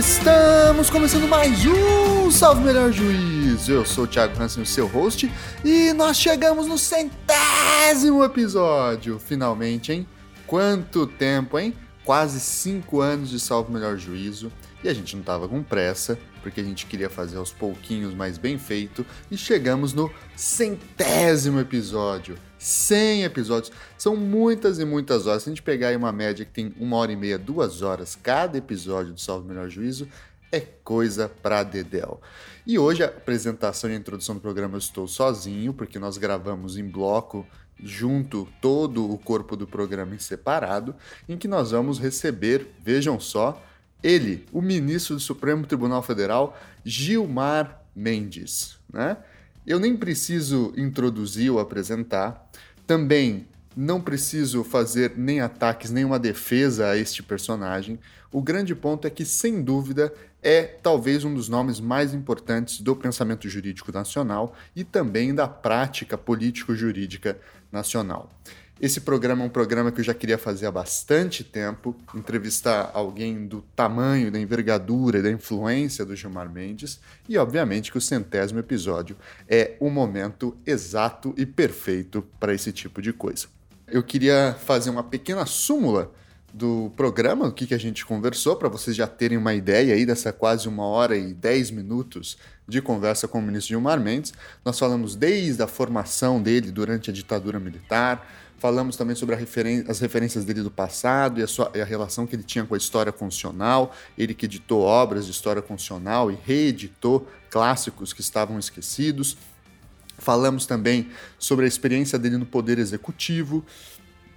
Estamos começando mais um Salve Melhor Juízo. Eu sou o Thiago Hansen, o seu host, e nós chegamos no centésimo episódio. Finalmente, hein? Quanto tempo, hein? Quase cinco anos de Salve Melhor Juízo. E a gente não tava com pressa, porque a gente queria fazer aos pouquinhos, mais bem feito. E chegamos no centésimo episódio. 100 episódios. São muitas e muitas horas. Se a gente pegar aí uma média que tem uma hora e meia, duas horas cada episódio do Salve Melhor Juízo, é coisa pra dedéu. E hoje a apresentação e a introdução do programa eu estou sozinho, porque nós gravamos em bloco junto todo o corpo do programa em separado, em que nós vamos receber, vejam só, ele, o ministro do Supremo Tribunal Federal, Gilmar Mendes, né? Eu nem preciso introduzir ou apresentar. Também não preciso fazer nem ataques, nem uma defesa a este personagem. O grande ponto é que, sem dúvida, é talvez um dos nomes mais importantes do pensamento jurídico nacional e também da prática político-jurídica nacional. Esse programa é um programa que eu já queria fazer há bastante tempo, entrevistar alguém do tamanho, da envergadura e da influência do Gilmar Mendes, e obviamente que o centésimo episódio é o momento exato e perfeito para esse tipo de coisa. Eu queria fazer uma pequena súmula do programa, o que, que a gente conversou, para vocês já terem uma ideia aí dessa quase uma hora e dez minutos de conversa com o ministro Gilmar Mendes. Nós falamos desde a formação dele durante a ditadura militar, Falamos também sobre referen as referências dele do passado e a, sua, e a relação que ele tinha com a história constitucional. Ele que editou obras de história constitucional e reeditou clássicos que estavam esquecidos. Falamos também sobre a experiência dele no Poder Executivo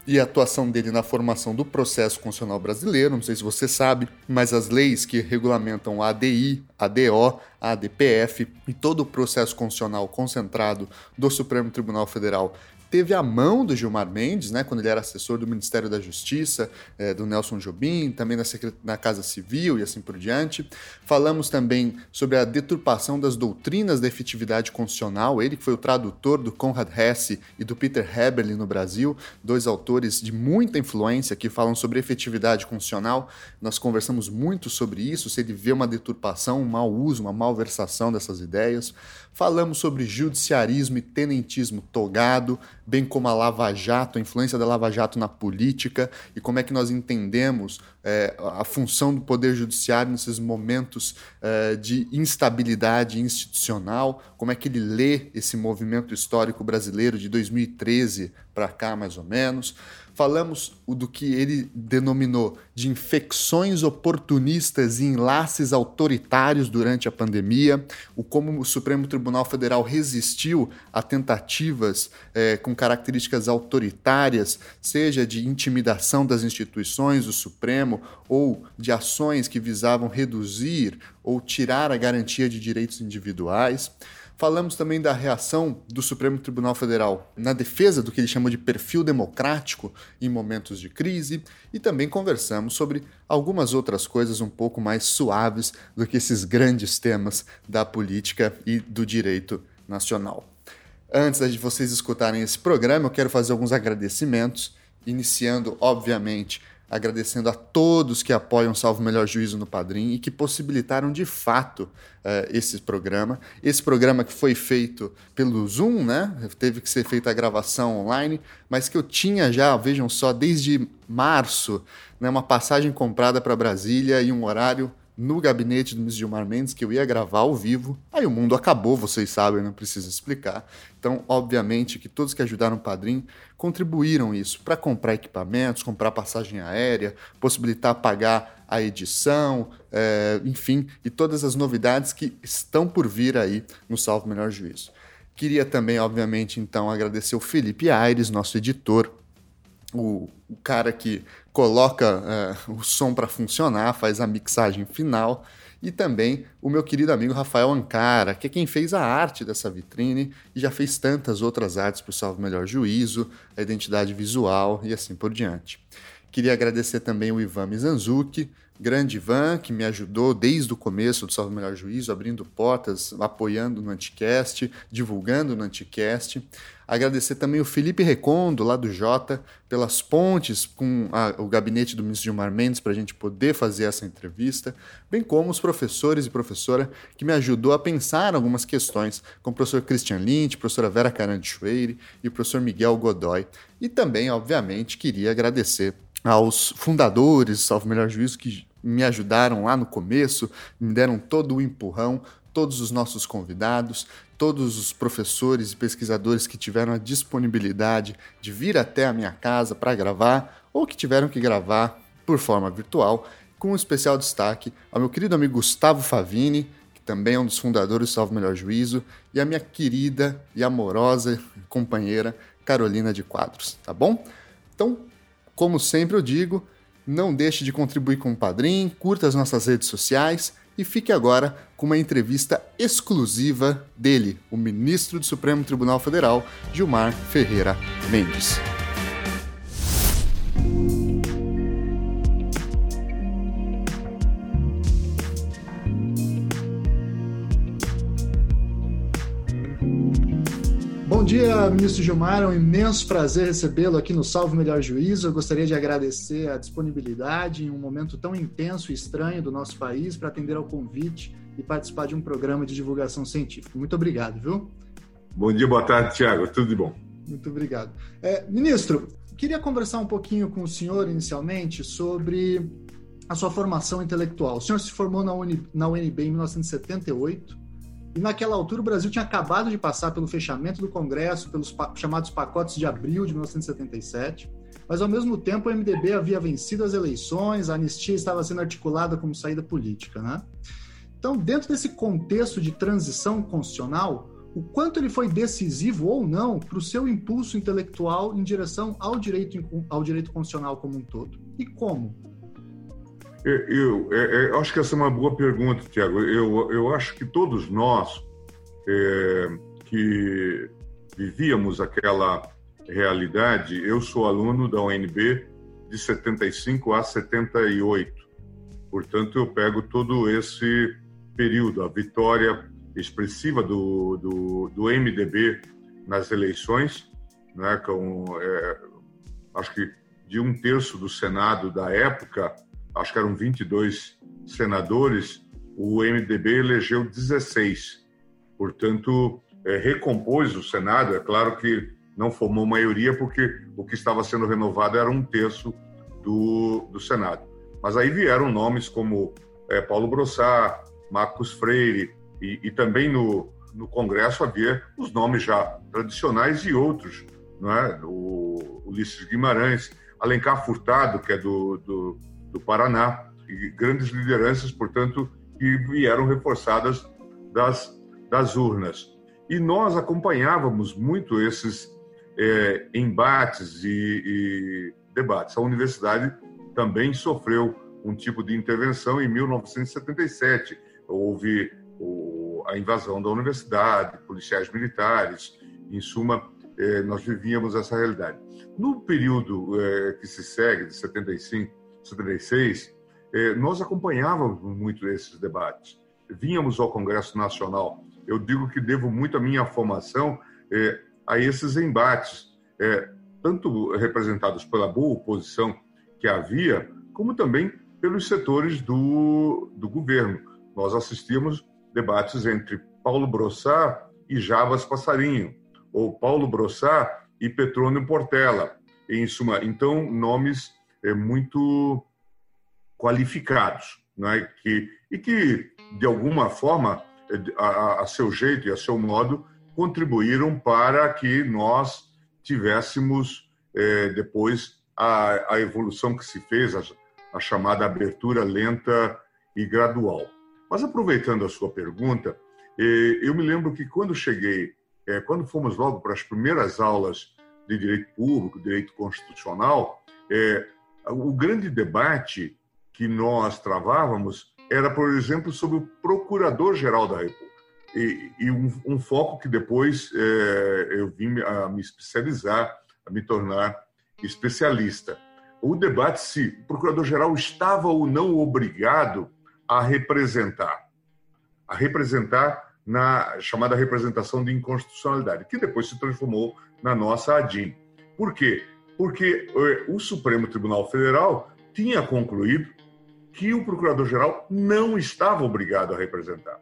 e a atuação dele na formação do processo constitucional brasileiro. Não sei se você sabe, mas as leis que regulamentam a ADI, a ADO, a ADPF e todo o processo constitucional concentrado do Supremo Tribunal Federal teve a mão do Gilmar Mendes, né, quando ele era assessor do Ministério da Justiça, é, do Nelson Jobim, também na, na, Casa Civil e assim por diante. Falamos também sobre a deturpação das doutrinas da efetividade constitucional, ele que foi o tradutor do Conrad Hesse e do Peter Heberle no Brasil, dois autores de muita influência que falam sobre efetividade constitucional. Nós conversamos muito sobre isso, se ele vê uma deturpação, um mau uso, uma malversação dessas ideias. Falamos sobre judiciarismo e tenentismo togado, bem como a Lava Jato, a influência da Lava Jato na política e como é que nós entendemos é, a função do Poder Judiciário nesses momentos é, de instabilidade institucional, como é que ele lê esse movimento histórico brasileiro de 2013 para cá, mais ou menos falamos do que ele denominou de infecções oportunistas e enlaces autoritários durante a pandemia, o como o Supremo Tribunal Federal resistiu a tentativas é, com características autoritárias, seja de intimidação das instituições do Supremo ou de ações que visavam reduzir ou tirar a garantia de direitos individuais. Falamos também da reação do Supremo Tribunal Federal na defesa do que ele chamou de perfil democrático em momentos de crise e também conversamos sobre algumas outras coisas um pouco mais suaves do que esses grandes temas da política e do direito nacional. Antes de vocês escutarem esse programa, eu quero fazer alguns agradecimentos, iniciando, obviamente, agradecendo a todos que apoiam Salvo Melhor Juízo no Padrim e que possibilitaram de fato uh, esse programa. Esse programa que foi feito pelo Zoom, né? Teve que ser feita a gravação online, mas que eu tinha já, vejam só, desde março, né, uma passagem comprada para Brasília e um horário no gabinete do Miss Gilmar Mendes que eu ia gravar ao vivo. Aí o mundo acabou, vocês sabem, não preciso explicar. Então, obviamente que todos que ajudaram o Padrim contribuíram isso para comprar equipamentos, comprar passagem aérea, possibilitar pagar a edição, é, enfim, e todas as novidades que estão por vir aí no Salvo Melhor Juízo. Queria também, obviamente, então, agradecer o Felipe Aires, nosso editor, o, o cara que coloca uh, o som para funcionar, faz a mixagem final, e também o meu querido amigo Rafael Ancara, que é quem fez a arte dessa vitrine e já fez tantas outras artes para o Salvo Melhor Juízo, a identidade visual e assim por diante. Queria agradecer também o Ivan Mizanzuki, grande Ivan, que me ajudou desde o começo do Salve Melhor Juízo, abrindo portas, apoiando no Anticast, divulgando no Anticast. Agradecer também o Felipe Recondo, lá do Jota, pelas pontes com a, o gabinete do ministro Gilmar Mendes para a gente poder fazer essa entrevista, bem como os professores e professora que me ajudou a pensar algumas questões, como o professor Christian a professora Vera Carandes Schweire e o professor Miguel Godoy. E também, obviamente, queria agradecer aos fundadores do Salve Melhor Juízo que me ajudaram lá no começo, me deram todo o empurrão, todos os nossos convidados, todos os professores e pesquisadores que tiveram a disponibilidade de vir até a minha casa para gravar ou que tiveram que gravar por forma virtual, com um especial destaque ao meu querido amigo Gustavo Favini, que também é um dos fundadores do Salve Melhor Juízo, e a minha querida e amorosa companheira Carolina de Quadros, tá bom? Então, como sempre eu digo, não deixe de contribuir com o Padrim, curta as nossas redes sociais e fique agora com uma entrevista exclusiva dele, o ministro do Supremo Tribunal Federal, Gilmar Ferreira Mendes. Bom dia, ministro Gilmar. É um imenso prazer recebê-lo aqui no Salvo Melhor Juízo. Eu gostaria de agradecer a disponibilidade em um momento tão intenso e estranho do nosso país para atender ao convite e participar de um programa de divulgação científica. Muito obrigado, viu? Bom dia, boa tarde, Tiago. Tudo de bom. Muito obrigado. É, ministro, queria conversar um pouquinho com o senhor inicialmente sobre a sua formação intelectual. O senhor se formou na, na UNB em 1978 e naquela altura o Brasil tinha acabado de passar pelo fechamento do Congresso, pelos pa chamados pacotes de abril de 1977, mas ao mesmo tempo o MDB havia vencido as eleições, a anistia estava sendo articulada como saída política, né? Então, dentro desse contexto de transição constitucional, o quanto ele foi decisivo ou não para o seu impulso intelectual em direção ao direito, ao direito constitucional como um todo? E como? Eu, eu, eu, acho que essa é uma boa pergunta, Tiago. Eu, eu acho que todos nós é, que vivíamos aquela realidade, eu sou aluno da UNB de 75 a 78. Portanto, eu pego todo esse período, a vitória expressiva do, do, do MDB nas eleições, né, com, é, acho que de um terço do Senado da época acho que eram 22 senadores, o MDB elegeu 16. Portanto, é, recompôs o Senado. É claro que não formou maioria, porque o que estava sendo renovado era um terço do, do Senado. Mas aí vieram nomes como é, Paulo Brossard, Marcos Freire, e, e, também no, no Congresso havia os nomes já tradicionais e outros, não é? o Ulisses Guimarães, Alencar Furtado, que é do, do do Paraná, grandes lideranças, portanto, que vieram reforçadas das, das urnas. E nós acompanhávamos muito esses é, embates e, e debates. A universidade também sofreu um tipo de intervenção em 1977. Houve o, a invasão da universidade, policiais militares, em suma, é, nós vivíamos essa realidade. No período é, que se segue, de 75 76, eh, nós acompanhávamos muito esses debates. Vínhamos ao Congresso Nacional. Eu digo que devo muito a minha formação eh, a esses embates, eh, tanto representados pela boa oposição que havia, como também pelos setores do, do governo. Nós assistíamos debates entre Paulo Brossard e Jabas Passarinho, ou Paulo Brossard e Petrônio Portela. Em suma, então, nomes muito qualificados, não é? que, e que, de alguma forma, a, a seu jeito e a seu modo, contribuíram para que nós tivéssemos é, depois a, a, evolução que se fez, a, a, chamada abertura lenta e gradual. Mas aproveitando a sua pergunta, é, eu me lembro que quando cheguei, é, quando fomos logo para as primeiras aulas de direito público, direito constitucional, é, o grande debate que nós travávamos era, por exemplo, sobre o Procurador-Geral da República. E, e um, um, foco que depois é, eu vim a me especializar, a me tornar especialista. o debate se o procurador-geral estava ou não obrigado a representar, a representar na chamada representação de inconstitucionalidade, que depois se transformou na nossa ADIM. Por quê? Porque eh, o Supremo Tribunal Federal tinha concluído que o procurador-geral não estava obrigado a representar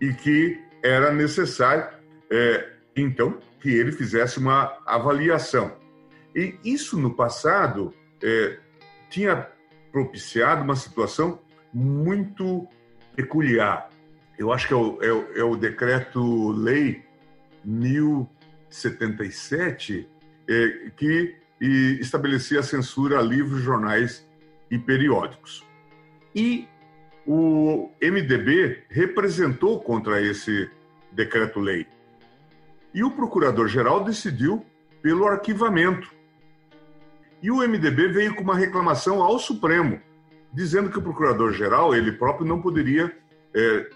e que era necessário, é, então, que ele fizesse uma avaliação. E isso no passado é, tinha propiciado uma situação muito peculiar. Eu acho que é o, é o, é o decreto-lei 1077 é, que estabelecia a censura a livros, jornais e periódicos. E o MDB representou contra esse decreto-lei. E o procurador-geral decidiu pelo arquivamento. E o MDB veio com uma reclamação ao Supremo, dizendo que o procurador-geral, ele próprio, não poderia é,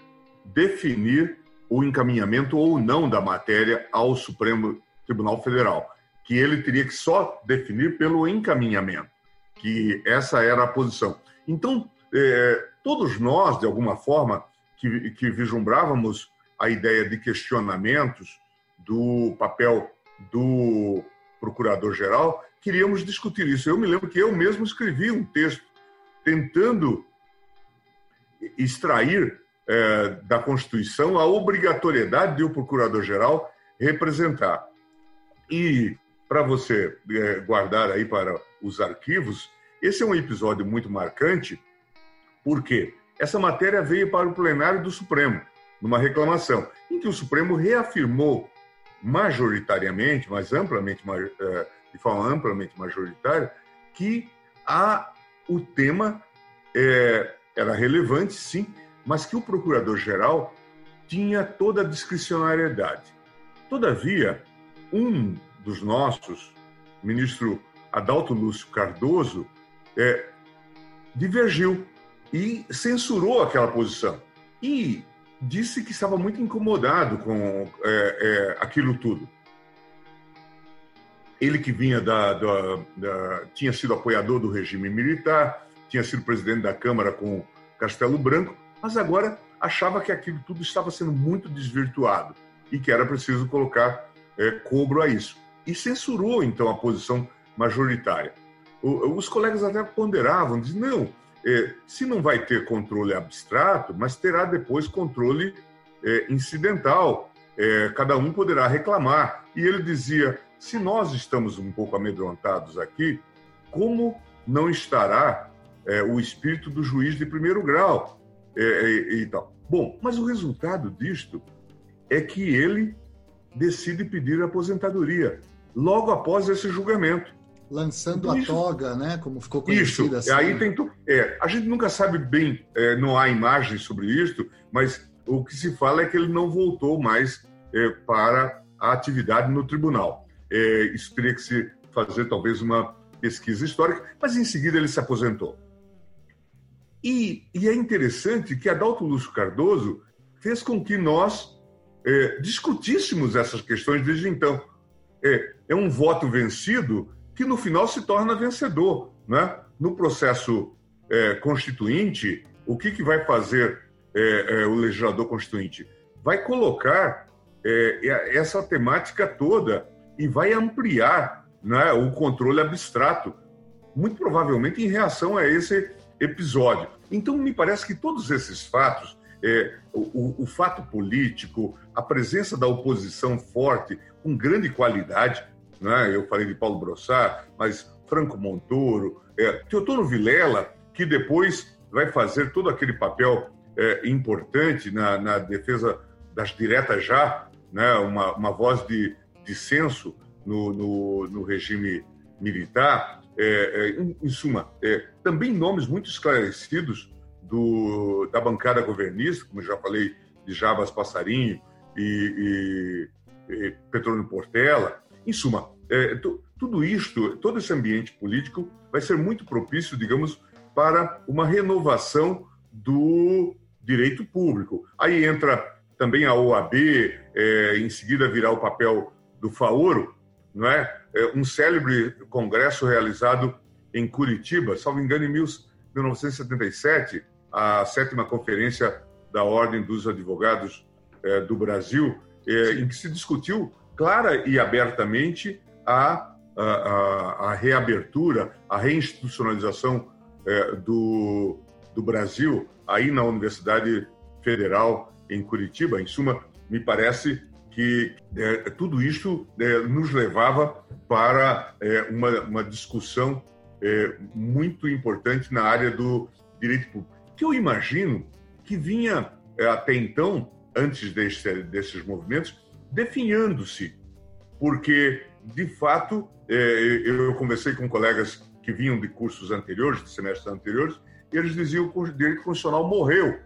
definir o encaminhamento ou não da matéria ao Supremo Tribunal Federal, que ele teria que só definir pelo encaminhamento, que essa era a posição. Então, é, todos nós, de alguma forma, que, que vislumbrávamos a ideia de questionamentos do papel do procurador-geral, queríamos discutir isso. Eu me lembro que eu mesmo escrevi um texto tentando extrair é, da Constituição a obrigatoriedade de o procurador-geral representar. E, para você é, guardar aí para os arquivos, esse é um episódio muito marcante, por quê? Essa matéria veio para o plenário do Supremo, numa reclamação, em que o Supremo reafirmou majoritariamente, mas amplamente, eh, de forma amplamente majoritária, que a, o tema é, era relevante, sim, mas que o procurador-geral tinha toda a discricionariedade. Todavia, um dos nossos, ministro Adalto Lúcio Cardoso, é, divergiu e censurou aquela posição. E disse que estava muito incomodado com é, é, aquilo tudo. Ele que vinha da, da, da, tinha sido apoiador do regime militar, tinha sido presidente da Câmara com Castelo Branco, mas agora achava que aquilo tudo estava sendo muito desvirtuado e que era preciso colocar é, cobro a isso. E censurou então a posição majoritária. Os colegas até ponderavam, diziam, não, é, se não vai ter controle abstrato, mas terá depois controle é, incidental. É, cada um poderá reclamar. E ele dizia: se nós estamos um pouco amedrontados aqui, como não estará o espírito do juiz de primeiro grau? E tal. Bom, mas o resultado disto é que ele decide pedir aposentadoria logo após esse julgamento lançando a toga, né? Como ficou conhecida isso. assim. Aí tem é, a gente nunca sabe bem, é, não há imagens sobre isso, mas o que se fala é que ele não voltou mais é, para a atividade no tribunal. É, isso teria que se fazer talvez uma pesquisa histórica, mas em seguida ele se aposentou. E, e é interessante que Adalto Lúcio Cardoso fez com que nós é, discutíssemos essas questões desde então. É, é um voto vencido que no final se torna vencedor. Né? No processo é, constituinte, o que, que vai fazer é, é, o legislador constituinte? Vai colocar é, essa temática toda e vai ampliar né, o controle abstrato, muito provavelmente em reação a esse episódio. Então, me parece que todos esses fatos, é, o, o, fato político, a presença da oposição forte, com grande qualidade, né? eu falei de Paulo Brossard, mas Franco Montoro, é, Teotoro Vilela, que depois vai fazer todo aquele papel é, importante na, na, defesa das diretas já, né? uma, uma voz de dissenso no, no, no regime militar. É, é, em, em, suma, é, também nomes muito esclarecidos do, da bancada governista, como já falei, de Jabas Passarinho e, e, e Petrônio Portela, em suma, é, tudo isto, todo esse ambiente político vai ser muito propício, digamos, para uma renovação do direito público. Aí entra também a OAB, é, em seguida virá o papel do FAORO, não é? é um célebre congresso realizado em Curitiba, salvo engano, em 1977, a sétima conferência da Ordem dos Advogados eh, do Brasil, eh, em que se discutiu clara e abertamente a, a, a reabertura, a reinstitucionalização eh, do, do Brasil aí na Universidade Federal em Curitiba. Em suma, me parece que é, tudo isso é, nos levava para é, uma, uma, discussão é, muito importante na área do direito público, que eu imagino que vinha é, até então, antes desse, desses movimentos, definhando-se, porque, de fato, é, eu conversei com colegas que vinham de cursos anteriores, de semestres anteriores, e eles diziam que o direito constitucional morreu,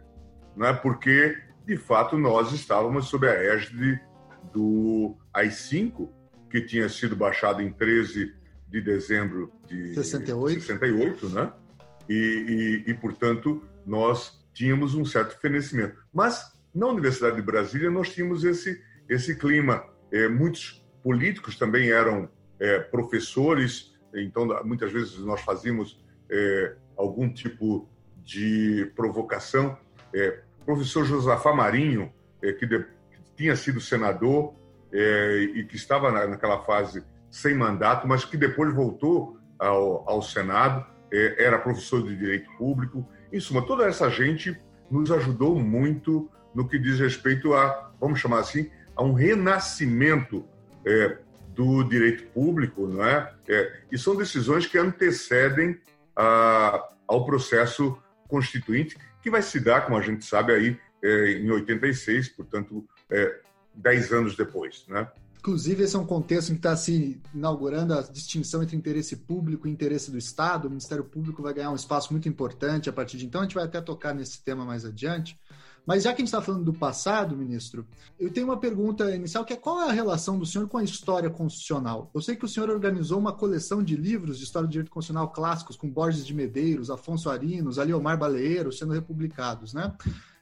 né, porque, de fato, nós estávamos sob a égide do AI-5, que tinha sido baixado em 13 de dezembro de 68, 68 né? E, e, e, portanto, nós tínhamos um certo fenecimento. Mas, na Universidade de Brasília, nós tínhamos esse, esse clima. É, muitos políticos também eram é, professores, então, muitas vezes nós fazíamos é, algum tipo de provocação. É, professor Josafá Marinho, é, que, de, tinha sido senador é, e que estava na, naquela fase sem mandato, mas que depois voltou ao, ao Senado, era professor de direito público. Em suma, toda essa gente nos ajudou muito no que diz respeito a, vamos chamar assim, a um renascimento é, do direito público, não é? é? E são decisões que antecedem a, ao processo constituinte, que vai se dar, como a gente sabe, aí é, em 86, portanto, é, dez anos depois, né? Inclusive, esse é um contexto em que está se inaugurando a distinção entre interesse público e interesse do Estado. O Ministério Público vai ganhar um espaço muito importante a partir de então. A gente vai até tocar nesse tema mais adiante. Mas já que a gente está falando do passado, ministro, eu tenho uma pergunta inicial que é qual é a relação do senhor com a história constitucional? Eu sei que o senhor organizou uma coleção de livros de história do direito constitucional clássicos com Borges de Medeiros, Afonso Arinos, Aliomar Baleeiro sendo republicados, né?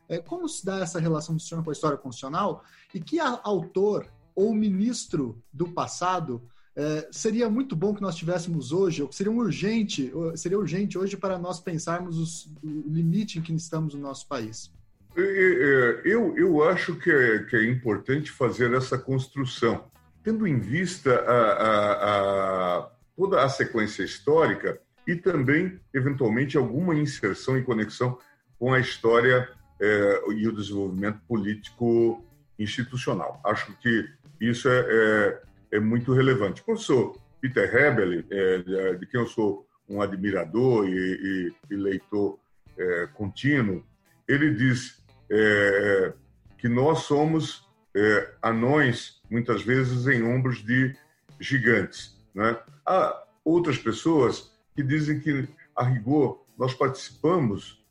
É, como se dá essa relação do senhor com a história constitucional e que autor ou ministro do passado é, seria muito bom que nós tivéssemos hoje, ou que seria urgente, seria urgente hoje para nós pensarmos os, o limite em que estamos no nosso país? Eu, eu acho que é, que é importante fazer essa construção, tendo em vista a, a, a, toda a sequência histórica e também, eventualmente, alguma inserção e conexão com a história é, e o desenvolvimento político institucional. Acho que isso é, é, é muito relevante. O professor Peter Hebel, é, de quem eu sou um admirador e, e, e leitor é, contínuo, ele diz é, que nós somos é, anões, muitas vezes, em ombros de gigantes. Né? Há outras pessoas que dizem que, a rigor, nós participamos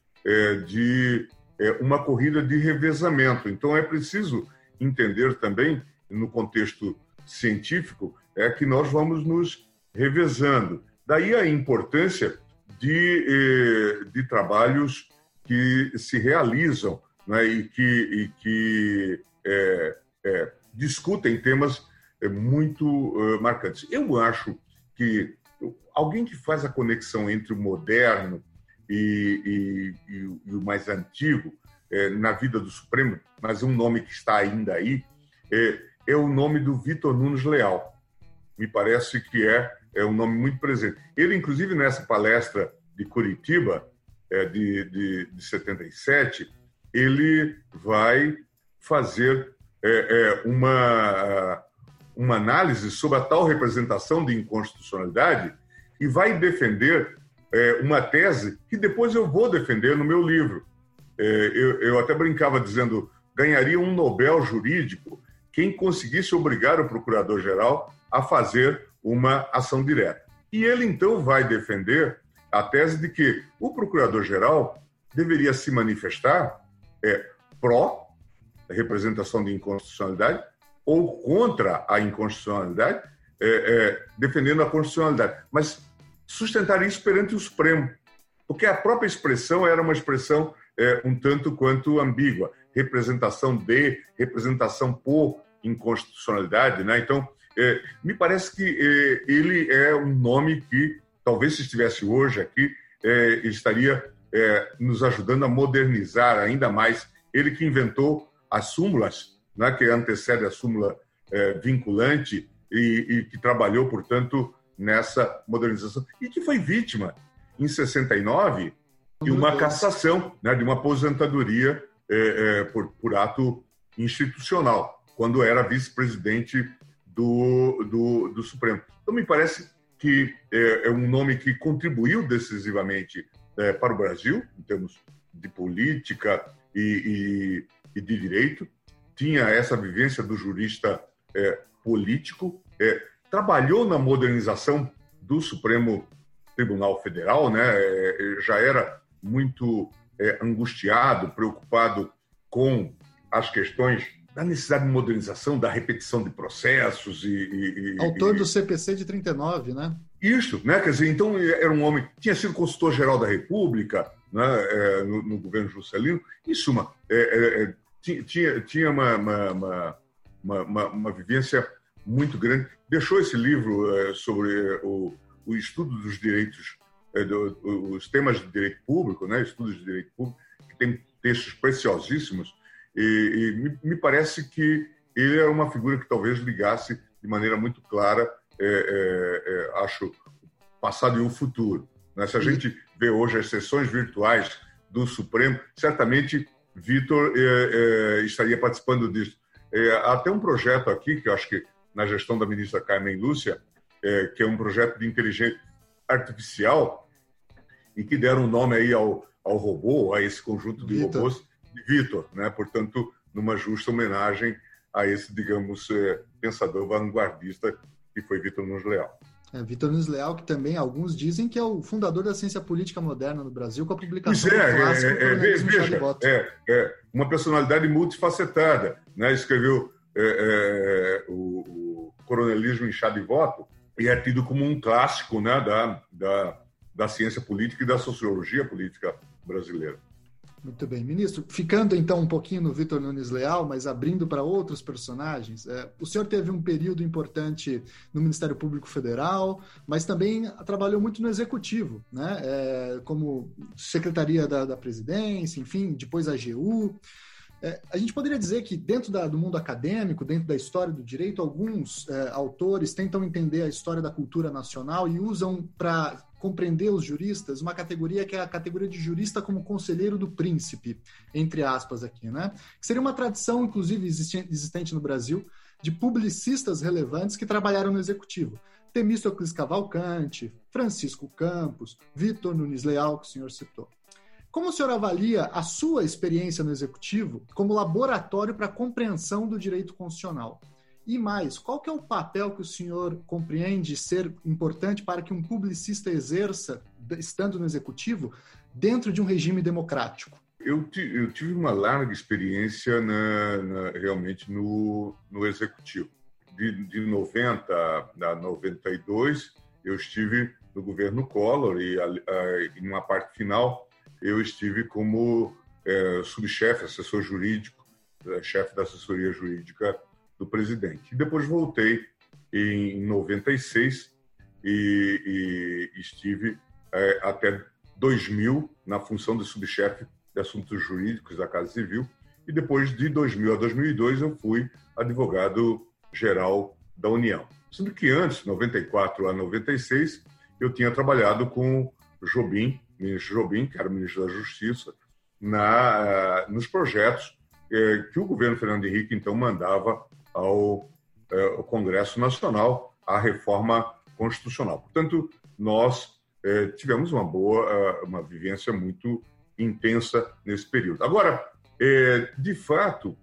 de é, uma corrida de revezamento. Então é preciso entender também, no contexto científico, é que nós vamos nos revezando. Daí a importância de, eh, de trabalhos que se realizam né, e que, e que é, é, discutem temas é, muito uh, marcantes. Eu acho que alguém que faz a conexão entre o moderno e, e, e, o mais antigo é, na vida do Supremo, mas um nome que está ainda aí, é, é o nome do Vitor Nunes Leal. Me parece que é, é um nome muito presente. Ele, inclusive, nessa palestra de Curitiba, de, de, de 77, ele vai fazer é, é, uma, uma análise sobre a tal representação de inconstitucionalidade e vai defender é, uma tese que depois eu vou defender no meu livro. É, eu, eu até brincava dizendo ganharia um Nobel jurídico quem conseguisse obrigar o procurador-geral a fazer uma ação direta. E ele então vai defender a tese de que o procurador-geral deveria se manifestar é, pró representação de inconstitucionalidade ou contra a inconstitucionalidade, é, é, defendendo a constitucionalidade. Mas sustentar isso perante o Supremo, porque a própria expressão era uma expressão é, um tanto quanto ambígua, representação de, representação por inconstitucionalidade, né? Então, é, me parece que é, ele é um nome que talvez se estivesse hoje aqui, é, estaria é, nos ajudando a modernizar ainda mais. Ele que inventou as súmulas, né, que antecede a súmula é, vinculante e, e, que trabalhou, portanto, nessa modernização e que foi vítima, em 69, de uma cassação, né, de uma aposentadoria é, é, por, por ato institucional, quando era vice-presidente do, do, do, Supremo. Então, me parece que é, é um nome que contribuiu decisivamente é, para o Brasil, em termos de política e, e, e de direito. Tinha essa vivência do jurista é, político, é, trabalhou na modernização do Supremo Tribunal Federal, né? É, já era muito é, angustiado, preocupado com as questões da necessidade de modernização, da repetição de processos e... e Autor do CPC de 39, né? Isso, né? Quer dizer, então era um homem tinha sido consultor-geral da República né? É, no, no, governo Juscelino. Em suma, é, é, é tinha, tinha uma, uma, uma, uma, uma vivência muito grande. Deixou esse livro é, sobre o, o estudo dos direitos, é, do, os temas de direito público, né? estudos de direito público, que tem textos preciosíssimos, e, e me, me, parece que ele era uma figura que talvez ligasse de maneira muito clara, é, é, é acho, passado e o futuro. Né? Se a gente vê hoje as sessões virtuais do Supremo, certamente Vitor é, é, estaria participando disso. há até um projeto aqui, que eu acho que na gestão da ministra Carmen Lúcia, que é um projeto de inteligência artificial, e que deram o nome aí ao, ao robô, a esse conjunto de Victor. robôs, de Vitor, né? portanto, numa justa homenagem a esse, digamos, pensador vanguardista que foi Vitor Nunes Leal. É, Vitor Nunes Leal, que também alguns dizem que é o fundador da ciência política moderna no Brasil, com a publicação pois é, do clássico é, é, veja, é, é, uma personalidade multifacetada. Né? Escreveu é, é, o, o, Coronelismo em Chá de Voto e é tido como um clássico né, da, da, da ciência política e da sociologia política brasileira. Muito bem. Ministro, ficando então um pouquinho no Vitor Nunes Leal, mas abrindo para outros personagens, é, o senhor teve um período importante no Ministério Público Federal, mas também trabalhou muito no Executivo, né? É, como Secretaria da, da, Presidência, enfim, depois a AGU. É, a gente poderia dizer que dentro da, do mundo acadêmico, dentro da história do direito, alguns é, autores tentam entender a história da cultura nacional e usam para compreender os juristas uma categoria que é a categoria de jurista como conselheiro do príncipe, entre aspas aqui, né? Que seria uma tradição, inclusive, existente no Brasil, de publicistas relevantes que trabalharam no executivo. Temístocles Cavalcante, Francisco Campos, Vitor Nunes Leal, que o senhor citou. Como o senhor avalia a sua experiência no executivo como laboratório para a compreensão do direito constitucional? E mais, qual que é o papel que o senhor compreende ser importante para que um publicista exerça, estando no executivo, dentro de um regime democrático? Eu, eu tive uma larga experiência na, na, realmente no, no executivo. De, de 90 a 92, eu estive no governo Collor e, a, a, em uma parte final, eu estive como é, subchefe, assessor jurídico, é, chefe da assessoria jurídica do presidente. E depois voltei em 96 e, e estive é, até 2000 na função de subchefe de assuntos jurídicos da Casa Civil e depois de 2000 a 2002 eu fui advogado geral da União. Sendo que antes, 94 a 96, eu tinha trabalhado com Jobim, ministro Jobim, que era ministro da Justiça, na, nos projetos eh, que o governo Fernando Henrique então mandava ao, é, ao Congresso Nacional a reforma constitucional. Portanto, nós tivemos uma boa, uma vivência muito intensa nesse período. Agora, de fato,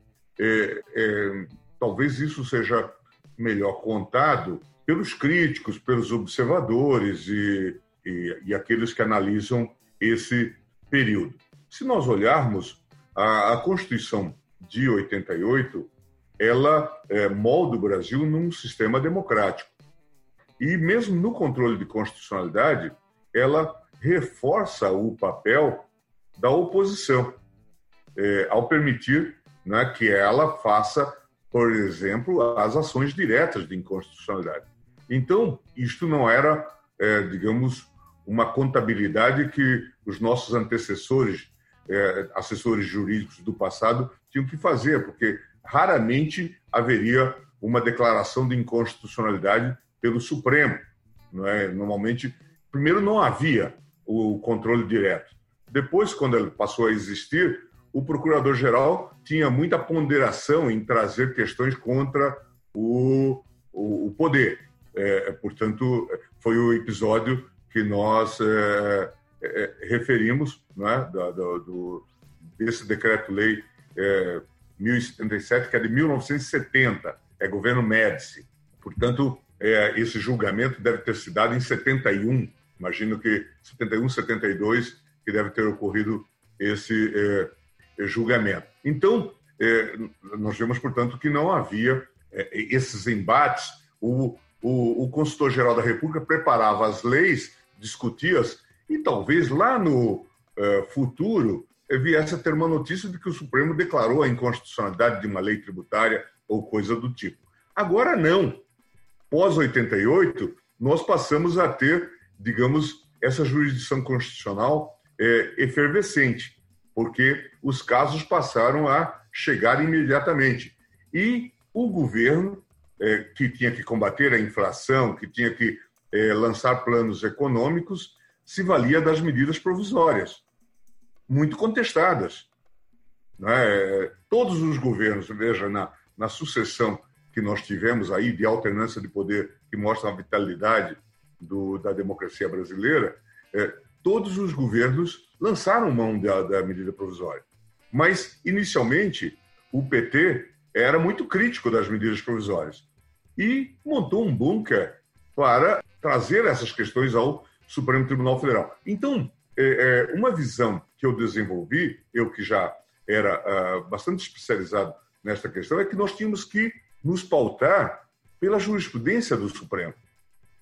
talvez isso seja melhor contado pelos críticos, pelos observadores e, e, e, aqueles que analisam esse período. Se nós olharmos a, a Constituição de 88, ela é, molda o Brasil num sistema democrático. E mesmo no controle de constitucionalidade, ela reforça o papel da oposição, é, ao permitir né, que ela faça, por exemplo, as ações diretas de inconstitucionalidade. Então, isto não era, é, digamos, uma contabilidade que os nossos antecessores, é, assessores jurídicos do passado, tinham que fazer, porque raramente haveria uma declaração de inconstitucionalidade pelo Supremo. Não é? Normalmente, primeiro não havia o controle direto. Depois, quando ele passou a existir, o procurador-geral tinha muita ponderação em trazer questões contra o, o, o poder. É, portanto, foi o episódio que nós é, é, referimos né, da, do, desse decreto-lei é, 1077, que é de 1970, é governo Médici. Portanto, é, esse julgamento deve ter se dado em 71, imagino que 71, 72, que deve ter ocorrido esse é, julgamento. Então, é, nós vemos, portanto, que não havia é, esses embates. O, o, o consultor-geral da República preparava as leis, discutia-as, e talvez lá no é, futuro viesse a ter uma notícia de que o Supremo declarou a inconstitucionalidade de uma lei tributária ou coisa do tipo. Agora não. Pós 88, nós passamos a ter, digamos, essa jurisdição constitucional é, efervescente, porque os casos passaram a chegar imediatamente. E o governo, é, que tinha que combater a inflação, que tinha que é, lançar planos econômicos, se valia das medidas provisórias, muito contestadas. Né? Todos os governos, veja, na, na sucessão que nós tivemos aí de alternância de poder, que mostra a vitalidade do, da democracia brasileira, é, todos os governos lançaram mão da, da medida provisória. Mas, inicialmente, o PT era muito crítico das medidas provisórias e montou um bunker para trazer essas questões ao Supremo Tribunal Federal. Então, é, é, uma visão que eu desenvolvi, eu que já era uh, bastante especializado nesta questão, é que nós tínhamos que nos pautar pela jurisprudência do Supremo,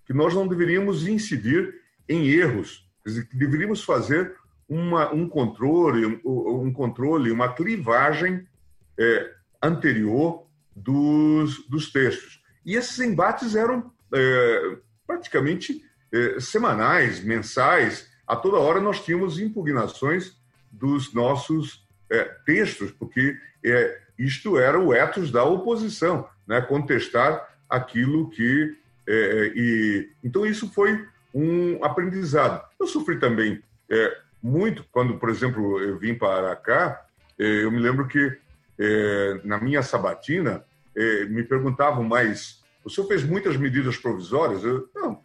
que nós não deveríamos incidir em erros, que deveríamos fazer uma, um controle, um, um, controle, uma clivagem é, anterior dos, dos textos. E esses embates eram é, praticamente é, semanais, mensais. A toda hora nós tínhamos impugnações dos nossos é, textos, porque é, isto era o ethos da oposição, né? contestar aquilo que. É, e, então, isso foi um aprendizado. Eu sofri também é, muito quando, por exemplo, eu vim para cá. Eu me lembro que na minha sabatina me perguntavam, mas o senhor fez muitas medidas provisórias? Eu, não,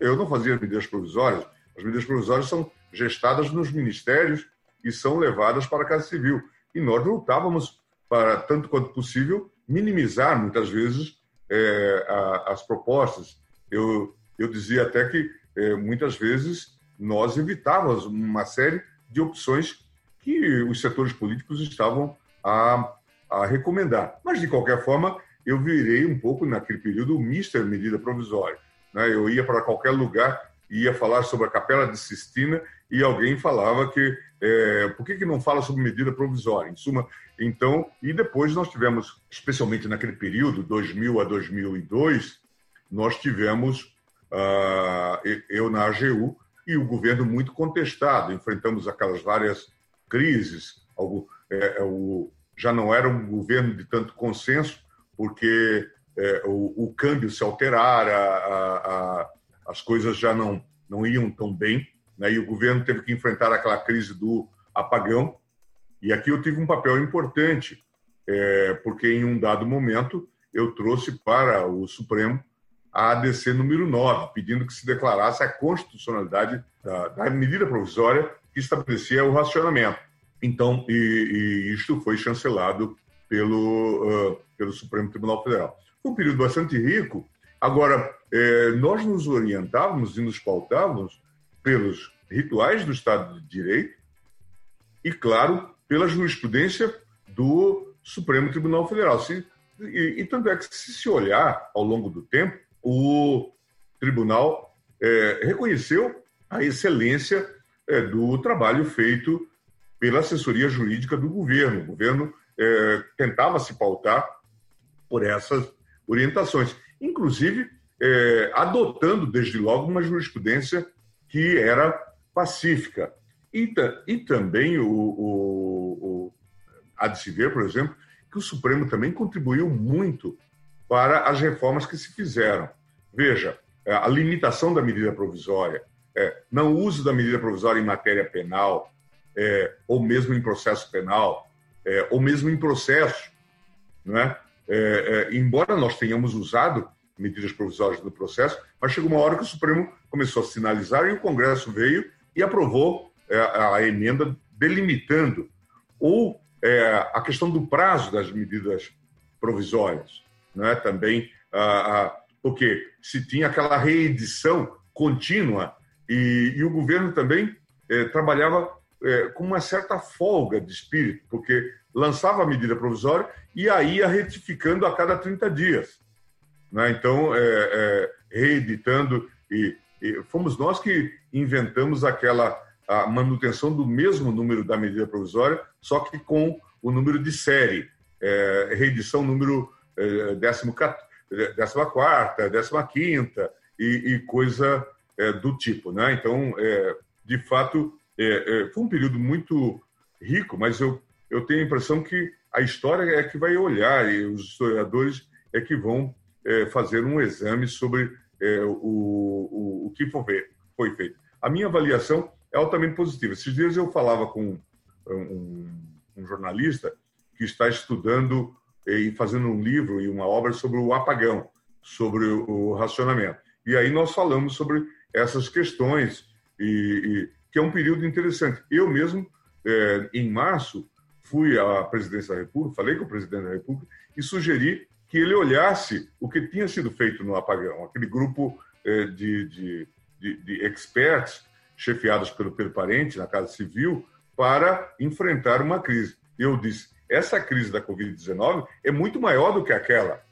eu não fazia medidas provisórias. As medidas provisórias são gestadas nos ministérios e são levadas para a Casa Civil. E nós lutávamos para, tanto quanto possível, minimizar, muitas vezes, é, a, as propostas. Eu, eu dizia até que, é, muitas vezes, nós evitávamos uma série de opções que os setores políticos estavam a, a recomendar. Mas, de qualquer forma, eu virei um pouco, naquele período, o mister medida provisória. Né? Eu ia para qualquer lugar, ia falar sobre a Capela de Sistina e alguém falava que é, por que, que não fala sobre medida provisória? Em suma, então, e depois nós tivemos, especialmente naquele período, 2000 a 2002, nós tivemos, uh, eu na AGU, e o governo muito contestado. Enfrentamos aquelas várias crises. O, é, é, o, já não era um governo de tanto consenso, porque é, o, o, câmbio se alterara, a, a, as coisas já não, não iam tão bem, né? e o governo teve que enfrentar aquela crise do apagão. E aqui eu tive um papel importante, é, porque em um dado momento eu trouxe para o Supremo a ADC número 9, pedindo que se declarasse a constitucionalidade da, da medida provisória que estabelecia o racionamento. Então, e, e isto foi chancelado pelo, uh, pelo Supremo Tribunal Federal. Foi um período bastante rico. Agora, eh, nós nos orientávamos e nos pautávamos pelos rituais do Estado de Direito e, claro, pela jurisprudência do Supremo Tribunal Federal. Se, e, e tanto é que, se se olhar ao longo do tempo, o tribunal é, reconheceu a excelência é, do trabalho feito pela assessoria jurídica do governo. O governo é, tentava se pautar por essas orientações, inclusive é, adotando desde logo uma jurisprudência que era pacífica. E, e também o, o, o, há de se ver, por exemplo, que o Supremo também contribuiu muito para as reformas que se fizeram. Veja, a limitação da medida provisória, é, não uso da medida provisória em matéria penal, é, ou mesmo em processo penal, é, ou mesmo em processo. Não é? é? é embora nós tenhamos usado medidas provisórias no processo, mas chegou uma hora que o Supremo começou a sinalizar e o Congresso veio e aprovou é, a emenda delimitando ou a questão do prazo das medidas provisórias, não é? Também porque se tinha aquela reedição contínua e, e o governo também trabalhava é, com uma certa folga de espírito, porque lançava a medida provisória e aí ia retificando a cada 30 dias. Né? Então, é, é, reeditando, e, e, fomos nós que inventamos aquela a manutenção do mesmo número da medida provisória, só que com o número de série, é, reedição número é, 14, 15 e, e coisa é, do tipo. Né? Então, é, de fato, é, é, foi um período muito rico, mas eu, eu tenho a impressão que a história é que vai olhar e os historiadores é que vão é, fazer um exame sobre é, o, o, o que foi, feito. A minha avaliação é altamente positiva. Esses dias eu falava com um, um jornalista que está estudando e fazendo um livro e uma obra sobre o apagão, sobre o racionamento. E aí nós falamos sobre essas questões e, e que é um período interessante. Eu mesmo, é, em março, fui à presidência da República, falei com o presidente da República e sugeri que ele olhasse o que tinha sido feito no apagão, aquele grupo é, de, de, de, de, experts chefiados pelo Pedro Parente na Casa Civil para enfrentar uma crise. Eu disse, essa crise da Covid-19 é muito maior do que aquela.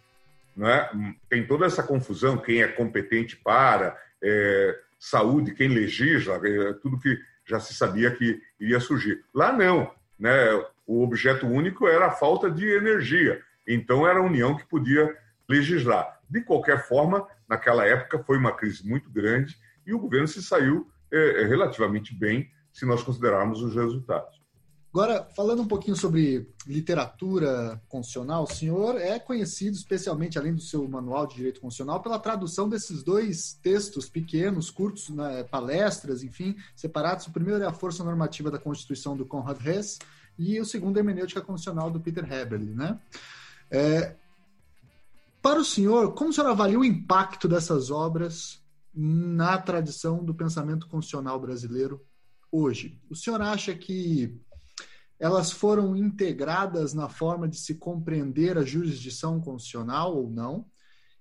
Não é? Tem toda essa confusão, quem é competente para, é, saúde, quem legisla, é, tudo que já se sabia que iria surgir. Lá não, né? O objeto único era a falta de energia. Então era a União que podia legislar. De qualquer forma, naquela época foi uma crise muito grande e o governo se saiu é, relativamente bem se nós considerarmos os resultados. Agora, falando um pouquinho sobre literatura constitucional, o senhor é conhecido especialmente, além do seu manual de direito constitucional, pela tradução desses dois textos pequenos, curtos, né, palestras, enfim, separados. O primeiro é a Força Normativa da Constituição, do Conrad Hess, e o segundo é a Hermenêutica Constitucional, do Peter Heberle. Né? É, para o senhor, como o senhor avalia o impacto dessas obras na tradição do pensamento constitucional brasileiro hoje? O senhor acha que elas foram integradas na forma de se compreender a jurisdição constitucional ou não,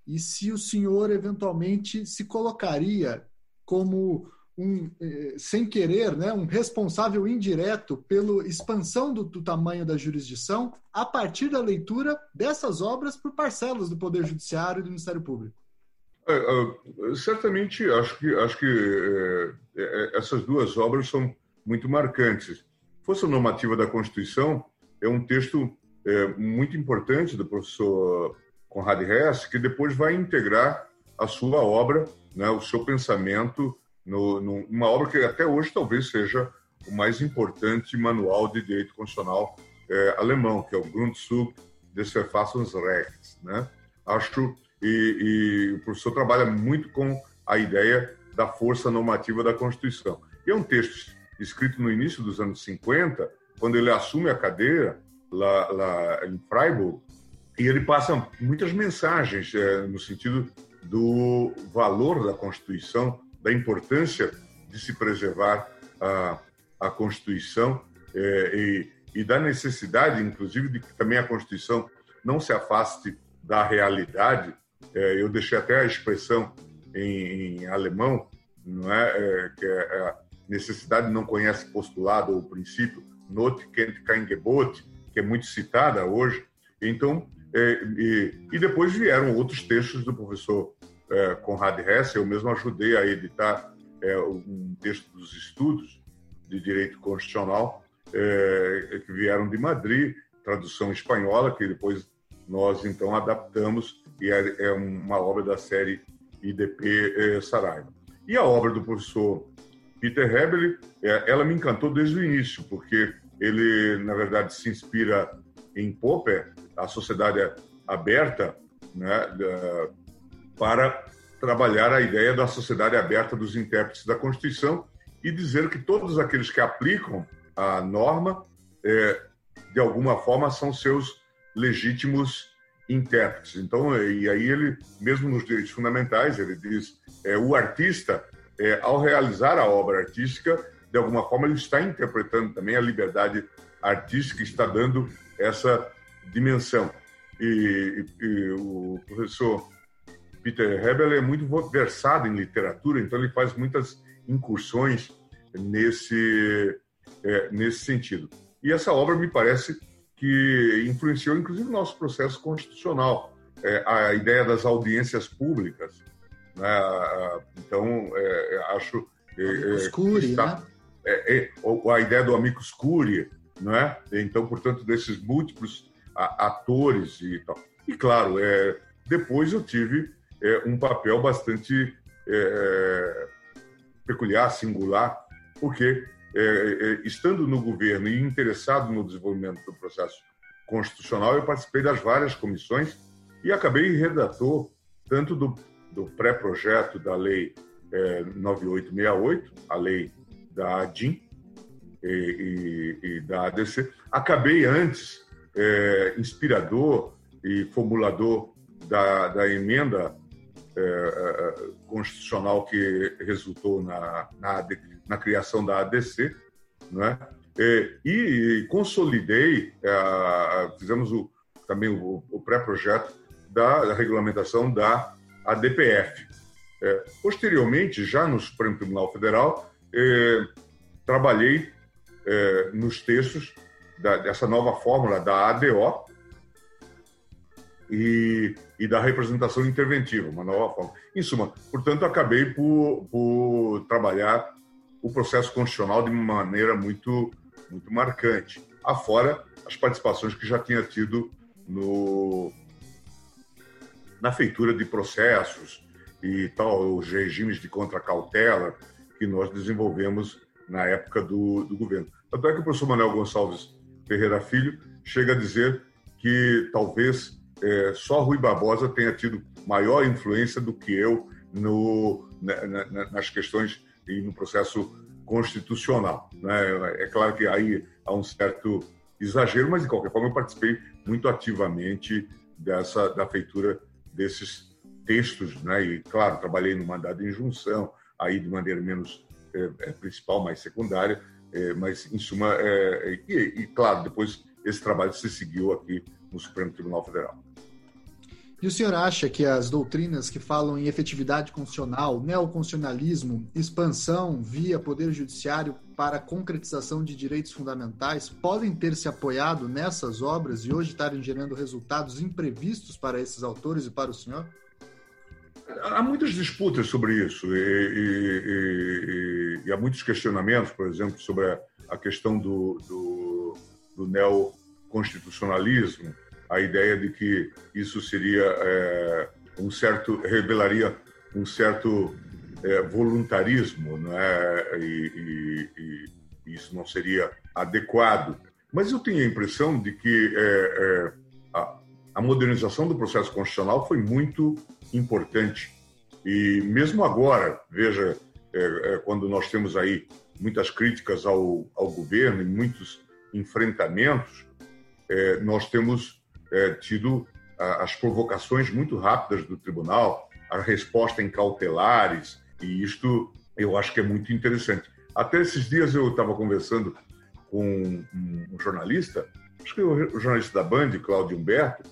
e se o senhor eventualmente se colocaria como um, eh, sem querer, né, um responsável indireto pela expansão do, do, tamanho da jurisdição a partir da leitura dessas obras por parcelas do Poder Judiciário e do Ministério Público. É, é, certamente, acho que, acho que é, essas duas obras são muito marcantes. Força Normativa da Constituição é um texto é, muito importante do professor Conrad Hess, que depois vai integrar a sua obra, né, o seu pensamento, no, numa obra que até hoje talvez seja o mais importante manual de direito constitucional é, alemão, que é o Grundzug des Verfassungsrechts. Né? Acho e, e o professor trabalha muito com a ideia da força normativa da Constituição. E é um texto escrito no início dos anos 50, quando ele assume a cadeira lá, lá em Freiburg, e ele passa muitas mensagens é, no sentido do valor da Constituição, da importância de se preservar a, a Constituição é, e, e da necessidade, inclusive, de que também a Constituição não se afaste da realidade. É, eu deixei até a expressão em, em alemão, não é, é que é, necessidade não conhece postulado ou princípio, Not kennt kein Gebot, que é muito citada hoje. Então, é, e, e, depois vieram outros textos do professor é, Conrad Hess, eu mesmo ajudei a editar é, um texto dos estudos de direito constitucional que vieram de Madrid, tradução espanhola, que depois nós então adaptamos e é, é uma obra da série IDP Saraiva. E a obra do professor Peter Hebel, é, ela me encantou desde o início, porque ele, na verdade, se inspira em Popper, a sociedade aberta, né, para trabalhar a ideia da sociedade aberta dos intérpretes da Constituição e dizer que todos aqueles que aplicam a norma, é, de alguma forma, são seus legítimos intérpretes. Então, e aí ele, mesmo nos direitos fundamentais, ele diz, é, o artista, é, ao realizar a obra artística, de alguma forma ele está interpretando também a liberdade artística, está dando essa dimensão. E, e, e o professor Peter Hebel é muito versado em literatura, então ele faz muitas incursões nesse, é, nesse sentido. E essa obra me parece que influenciou inclusive o nosso processo constitucional, é, a ideia das audiências públicas. Né? Então, é, é acho. É, é está, né? É, a ideia do amicus curiae, não é? Então, portanto, desses múltiplos atores e tal. E, claro, é, depois eu tive é, um papel bastante é, peculiar, singular, porque é, é, estando no governo e interessado no desenvolvimento do processo constitucional, eu participei das várias comissões e acabei redator tanto do, do pré-projeto da lei é, 9868, a lei da ADIM e, e, e da ADC. Acabei antes é, inspirador e formulador da, da emenda é, constitucional que resultou na, na, na, criação da ADC, né? E, e consolidei, fizemos o, também o, o pré-projeto da, da, regulamentação da ADPF. É, posteriormente, já no Supremo Tribunal Federal, é, trabalhei é, nos textos da, dessa nova fórmula da ADO, e, e da representação interventiva, uma nova forma. Em suma, portanto, acabei por, por trabalhar o processo constitucional de uma maneira muito, muito marcante, afora as participações que já tinha tido no, na feitura de processos e tal, os regimes de contracautela que nós desenvolvemos na época do, do governo. Tanto é que o professor Manuel Gonçalves Ferreira Filho chega a dizer que talvez é, só Rui Barbosa tenha tido maior influência do que eu no, na, na, nas questões e no processo constitucional. Né? É claro que aí há um certo exagero, mas de qualquer forma eu participei muito ativamente dessa da feitura desses textos, né? E claro, trabalhei no mandado de injunção, aí de maneira menos é, principal, mais secundária, é, mas em suma, é, e, e claro, depois esse trabalho se seguiu aqui no Supremo Tribunal Federal. E o senhor acha que as doutrinas que falam em efetividade constitucional, neoconstitucionalismo, expansão via poder judiciário para a concretização de direitos fundamentais podem ter se apoiado nessas obras e hoje estarem gerando resultados imprevistos para esses autores e para o senhor? Há muitas disputas sobre isso e, e, e, e há muitos questionamentos, por exemplo, sobre a, a questão do, do, do neoconstitucionalismo a ideia de que isso seria é, um certo revelaria um certo é, voluntarismo, não é? E, e, e, isso não seria adequado. Mas eu tenho a impressão de que é, é a, a modernização do processo constitucional foi muito importante e mesmo agora, veja, é, é, quando nós temos aí muitas críticas ao, ao governo e muitos enfrentamentos, é, nós temos é, tido a, as provocações muito rápidas do tribunal, a resposta em cautelares, e isto eu acho que é muito interessante. Até esses dias eu estava conversando com um, jornalista, acho que o, o jornalista da Band, Cláudio Humberto,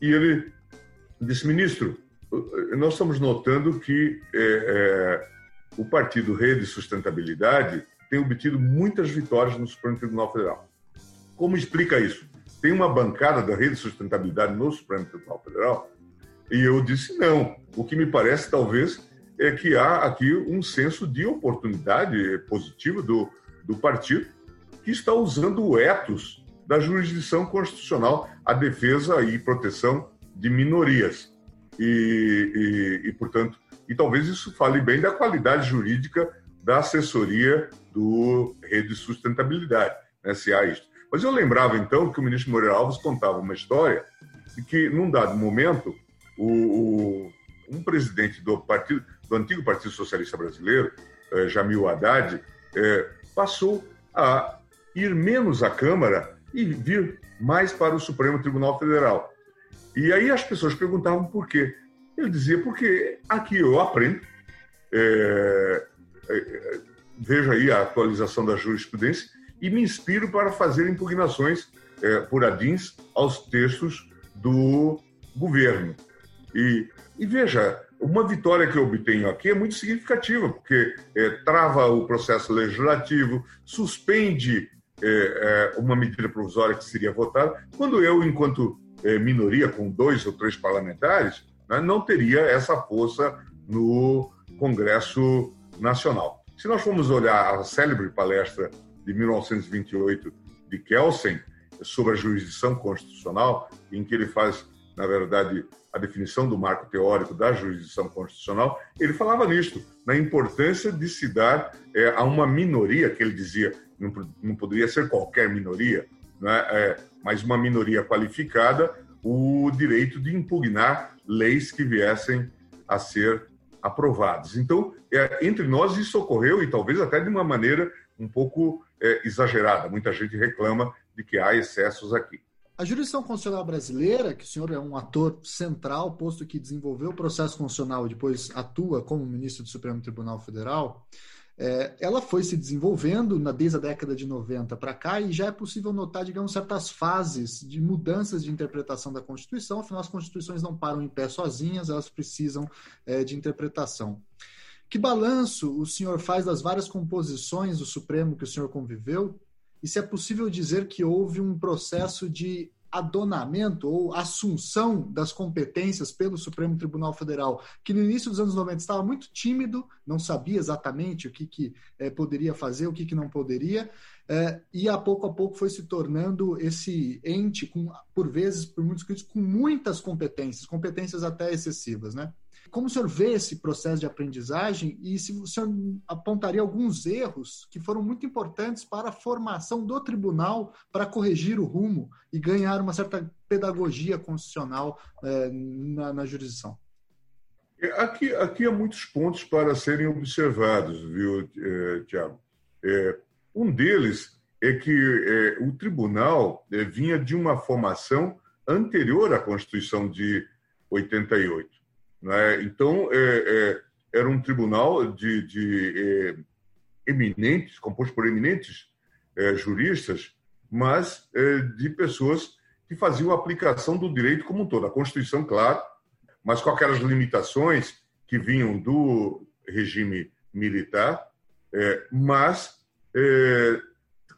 e ele disse, ministro, nós estamos notando que é, é, o partido Rede Sustentabilidade tem obtido muitas vitórias no Supremo Tribunal Federal. Como explica isso? tem uma bancada da Rede de Sustentabilidade no Supremo Tribunal Federal? E eu disse não. O que me parece, talvez, é que há aqui um senso de oportunidade positivo do, do partido que está usando o ethos da jurisdição constitucional, a defesa e proteção de minorias. E, e, e, portanto, e talvez isso fale bem da qualidade jurídica da assessoria do Rede Sustentabilidade, né, se há isto. Mas eu lembrava então que o ministro Moreira Alves contava uma história de que, num dado momento, o, o um presidente do, partido, do antigo Partido Socialista Brasileiro, eh, Jamil Haddad, eh, passou a ir menos à Câmara e vir mais para o Supremo Tribunal Federal. E aí as pessoas perguntavam por quê. Ele dizia, porque aqui eu aprendo, é, é, vejo aí a atualização da jurisprudência e me inspiro para fazer impugnações é, por ADINs aos textos do governo. E, e, veja, uma vitória que eu obtenho aqui é muito significativa, porque é, trava o processo legislativo, suspende é, é, uma medida provisória que seria votada, quando eu, enquanto é, minoria, com dois ou três parlamentares, né, não teria essa força no Congresso Nacional. Se nós formos olhar a célebre palestra de 1928 de Kelsen sobre a jurisdição constitucional, em que ele faz, na verdade, a definição do marco teórico da jurisdição constitucional, ele falava nisto, na importância de se dar é, a uma minoria, que ele dizia, não, não poderia ser qualquer minoria, né, é, mas uma minoria qualificada, o direito de impugnar leis que viessem a ser aprovadas. Então, é, entre nós isso ocorreu e talvez até de uma maneira um pouco é, exagerada. Muita gente reclama de que há excessos aqui. A jurisdição constitucional brasileira, que o senhor é um ator central, posto que desenvolveu o processo constitucional e depois atua como ministro do Supremo Tribunal Federal, é, ela foi se desenvolvendo na, desde a década de 90 para cá e já é possível notar, digamos, certas fases de mudanças de interpretação da Constituição, afinal, as Constituições não param em pé sozinhas, elas precisam é, de interpretação. Que balanço o senhor faz das várias composições do Supremo que o senhor conviveu? E se é possível dizer que houve um processo de adonamento ou assunção das competências pelo Supremo Tribunal Federal, que no início dos anos 90 estava muito tímido, não sabia exatamente o que, que é, poderia fazer, o que, que não poderia, é, e a pouco a pouco foi se tornando esse ente, com, por vezes, por muitos críticos, com muitas competências, competências até excessivas, né? Como o senhor vê esse processo de aprendizagem e se o senhor apontaria alguns erros que foram muito importantes para a formação do tribunal para corrigir o rumo e ganhar uma certa pedagogia constitucional eh, na, na, jurisdição? É, aqui, aqui há muitos pontos para serem observados, viu, eh, Tiago? É, um deles é que é, o tribunal é, vinha de uma formação anterior à Constituição de 88. Né? Então, é, é, era um tribunal de, de é, eminentes, composto por eminentes é, juristas, mas é, de pessoas que faziam a aplicação do direito como um todo. A Constituição, claro, mas com aquelas limitações que vinham do regime militar, é, mas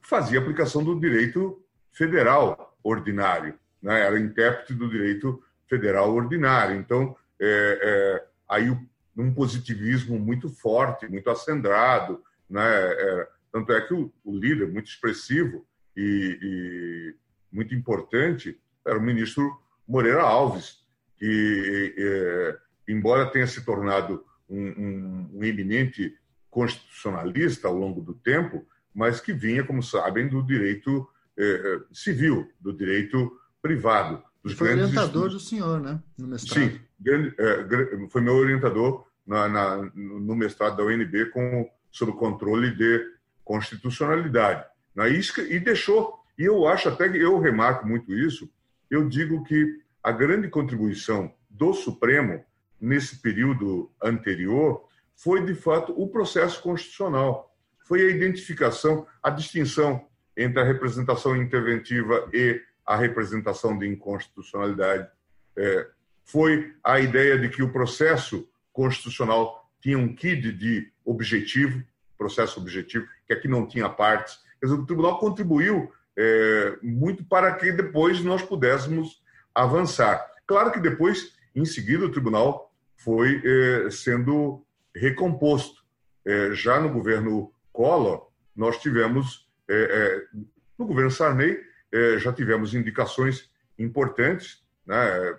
fazia aplicação do direito federal ordinário, né? era intérprete do direito federal ordinário. Então, é, é, aí um positivismo muito forte, muito acendrado, né? É, tanto é que o, o, líder muito expressivo e, e, muito importante era o ministro Moreira Alves, que é, embora tenha se tornado um, um, um eminente constitucionalista ao longo do tempo, mas que vinha, como sabem, do direito é, civil, do direito privado. Dos Foi orientador estudos. do senhor, né? No mestrado. Sim, é, foi meu orientador na, na, no mestrado da UNB com, sob o controle de constitucionalidade. Na isca, e deixou, e eu acho até que eu remarco muito isso, eu digo que a grande contribuição do Supremo nesse período anterior foi, de fato, o processo constitucional. Foi a identificação, a distinção entre a representação interventiva e a representação de inconstitucionalidade. É, foi a ideia de que o processo constitucional tinha um quid de objetivo, processo objetivo, que aqui não tinha partes. Quer dizer, o tribunal contribuiu é, muito para que depois nós pudéssemos avançar. Claro que depois, em seguida, o tribunal foi é, sendo recomposto. É, já no governo Collor, nós tivemos, é, é, no governo Sarney, é, já tivemos indicações importantes, né,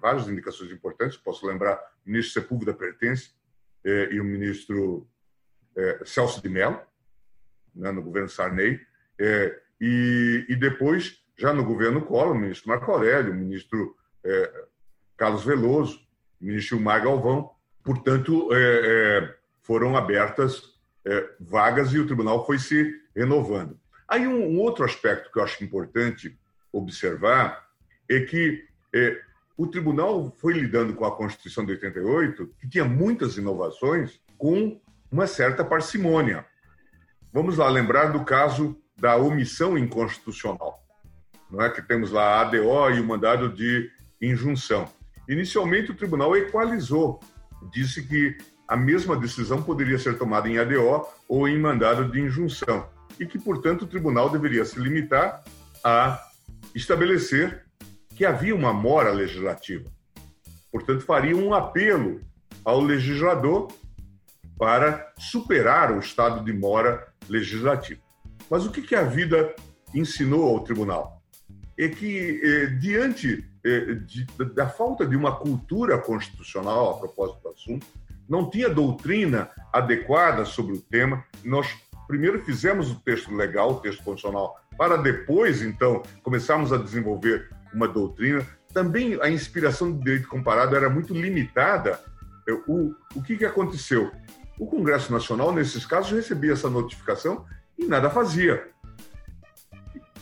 várias indicações importantes, posso lembrar o ministro Sepúlveda Pertence é, e o ministro é, Celso de Mello, né, no governo Sarney, é, e, e, depois, já no governo Collor, o ministro Marco Aurélio, o ministro é, Carlos Veloso, o ministro Gilmar Galvão. Portanto, é, foram abertas vagas e o tribunal foi se renovando. Aí, um, um, outro aspecto que eu acho importante observar é que o tribunal foi lidando com a Constituição de 88, que tinha muitas inovações, com uma certa parcimônia. Vamos lá lembrar do caso da omissão inconstitucional. Não é que temos lá a ADO e o mandado de injunção. Inicialmente, o tribunal equalizou, disse que a mesma decisão poderia ser tomada em ADO ou em mandado de injunção, e que, portanto, o tribunal deveria se limitar a estabelecer que havia uma mora legislativa. Portanto, faria um apelo ao legislador para superar o estado de mora legislativo. Mas o que a vida ensinou ao tribunal? É que, eh, diante eh, de, da falta de uma cultura constitucional a propósito do assunto, não tinha doutrina adequada sobre o tema. Nós primeiro fizemos o texto legal, o texto constitucional, para depois, então, começarmos a desenvolver uma doutrina. Também a inspiração do direito comparado era muito limitada. O, o que, que aconteceu? O Congresso Nacional, nesses casos, recebia essa notificação e nada fazia.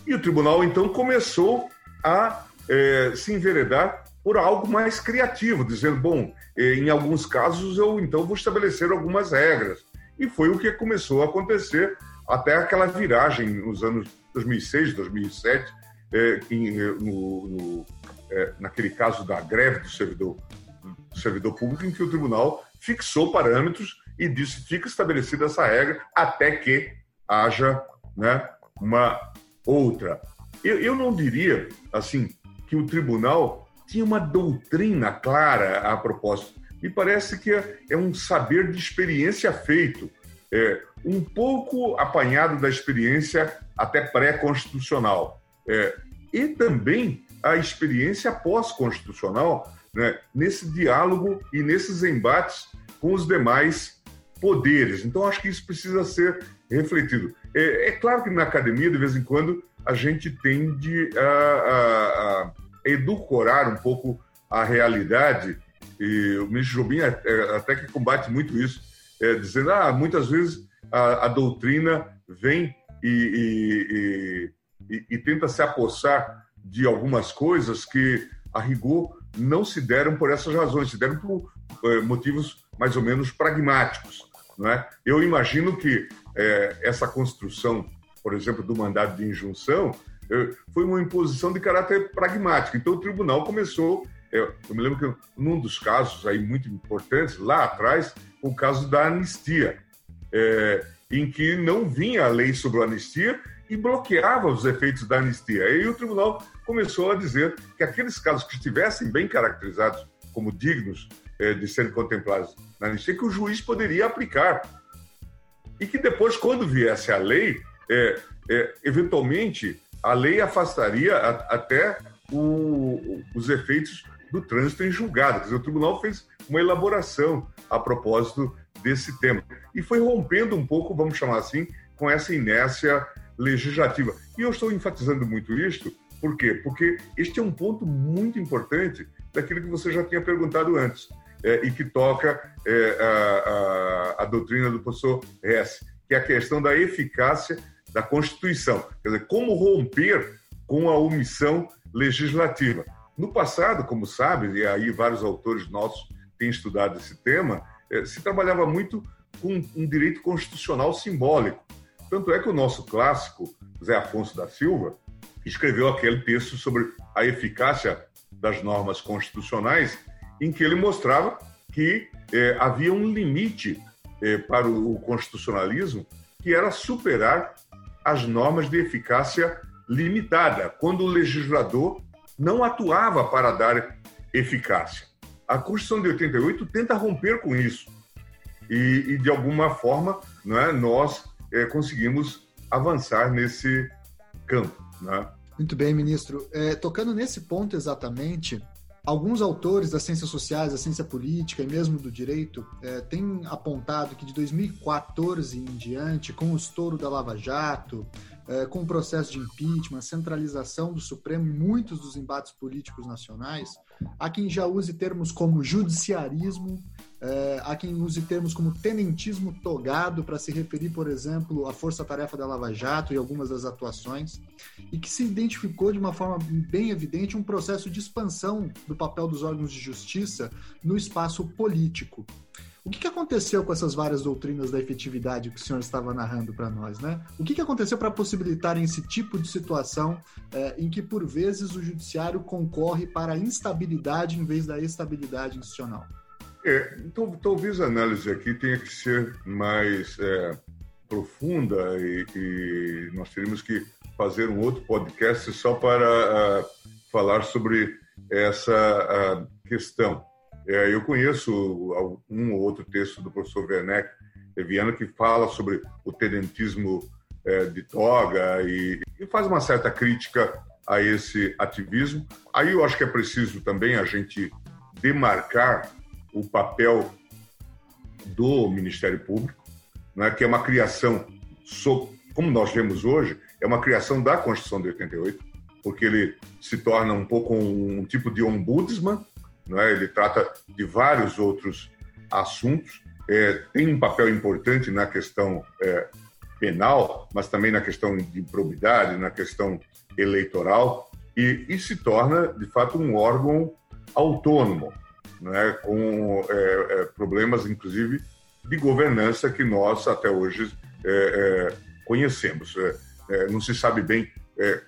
E o tribunal, então, começou a é, se enveredar por algo mais criativo, dizendo, bom, é, em alguns casos eu então vou estabelecer algumas regras. E foi o que começou a acontecer até aquela viragem nos anos 2006, 2007, é, em, no, no, é, naquele caso da greve do servidor, do servidor público, em que o tribunal fixou parâmetros e disse fica estabelecida essa regra até que haja né, uma outra. Eu, eu não diria assim que o tribunal tinha uma doutrina clara a propósito. Me parece que é, é um saber de experiência feito, é, um pouco apanhado da experiência até pré-constitucional. É, e também a experiência pós-constitucional né, nesse diálogo e nesses embates com os demais poderes. Então, acho que isso precisa ser refletido. É, é claro que na academia, de vez em quando, a gente tende a, a, a edulcorar um pouco a realidade, e o ministro Jobim é, é, até que combate muito isso, é, dizendo ah, muitas vezes a, a doutrina vem e, e, e, e, tenta se apossar de algumas coisas que, a rigor, não se deram por essas razões, se deram por é, motivos mais ou menos pragmáticos. Não é? Eu imagino que é, essa construção, por exemplo, do mandado de injunção, é, foi uma imposição de caráter pragmático. Então, o tribunal começou. Eu me lembro que num dos casos aí muito importantes, lá atrás, o caso da anistia, em que não vinha a lei sobre a anistia e bloqueava os efeitos da anistia. Aí o tribunal começou a dizer que aqueles casos que estivessem bem caracterizados como dignos é, de serem contemplados na anistia, que o juiz poderia aplicar. E que depois, quando viesse a lei, é, é, eventualmente a lei afastaria a, até o, os efeitos do trânsito em julgado. Quer dizer, o tribunal fez uma elaboração a propósito desse tema. E foi rompendo um pouco, vamos chamar assim, com essa inércia legislativa. E eu estou enfatizando muito isto, por quê? Porque este é um ponto muito importante daquilo que você já tinha perguntado antes, é, e que toca é, a, a, a, doutrina do professor Hess, que é a questão da eficácia da Constituição. Quer dizer, como romper com a omissão legislativa. No passado, como sabe, e aí vários autores nossos têm estudado esse tema, eh, se trabalhava muito com um direito constitucional simbólico. Tanto é que o nosso clássico, Zé Afonso da Silva, escreveu aquele texto sobre a eficácia das normas constitucionais, em que ele mostrava que eh, havia um limite eh, para o, constitucionalismo, que era superar as normas de eficácia limitada, quando o legislador não atuava para dar eficácia. A Constituição de 88 tenta romper com isso e, e de alguma forma, não é, nós é, conseguimos avançar nesse campo. Né? Muito bem, ministro. É, tocando nesse ponto exatamente, alguns autores das ciências sociais, da ciência política e mesmo do direito é, têm apontado que de 2014 em diante, com o estouro da Lava Jato, é, com o processo de impeachment, centralização do Supremo, muitos dos embates políticos nacionais, há quem já use termos como judiciarismo, é, há quem use termos como tenentismo togado para se referir, por exemplo, à força-tarefa da Lava Jato e algumas das atuações, e que se identificou de uma forma bem evidente um processo de expansão do papel dos órgãos de justiça no espaço político. O que, que aconteceu com essas várias doutrinas da efetividade que o senhor estava narrando para nós, né? O que, que aconteceu para possibilitarem esse tipo de situação é, em que, por vezes, o judiciário concorre para a instabilidade em vez da estabilidade institucional? É, então, talvez a análise aqui tenha que ser mais é, profunda e, e, nós teríamos que fazer um outro podcast só para uh, falar sobre essa uh, questão. É, eu conheço um ou outro texto do professor Werneck Viana que fala sobre o tenentismo é, de toga e, e, faz uma certa crítica a esse ativismo. Aí eu acho que é preciso também a gente demarcar o papel do Ministério Público, né, que é uma criação, como nós vemos hoje, é uma criação da Constituição de 88, porque ele se torna um pouco um, tipo de ombudsman não é? ele trata de vários outros assuntos, é, tem um papel importante na questão é, penal, mas também na questão de probidade, na questão eleitoral, e, e se torna, de fato, um órgão autônomo, é? com é, é, problemas, inclusive, de governança que nós até hoje é, conhecemos. não se sabe bem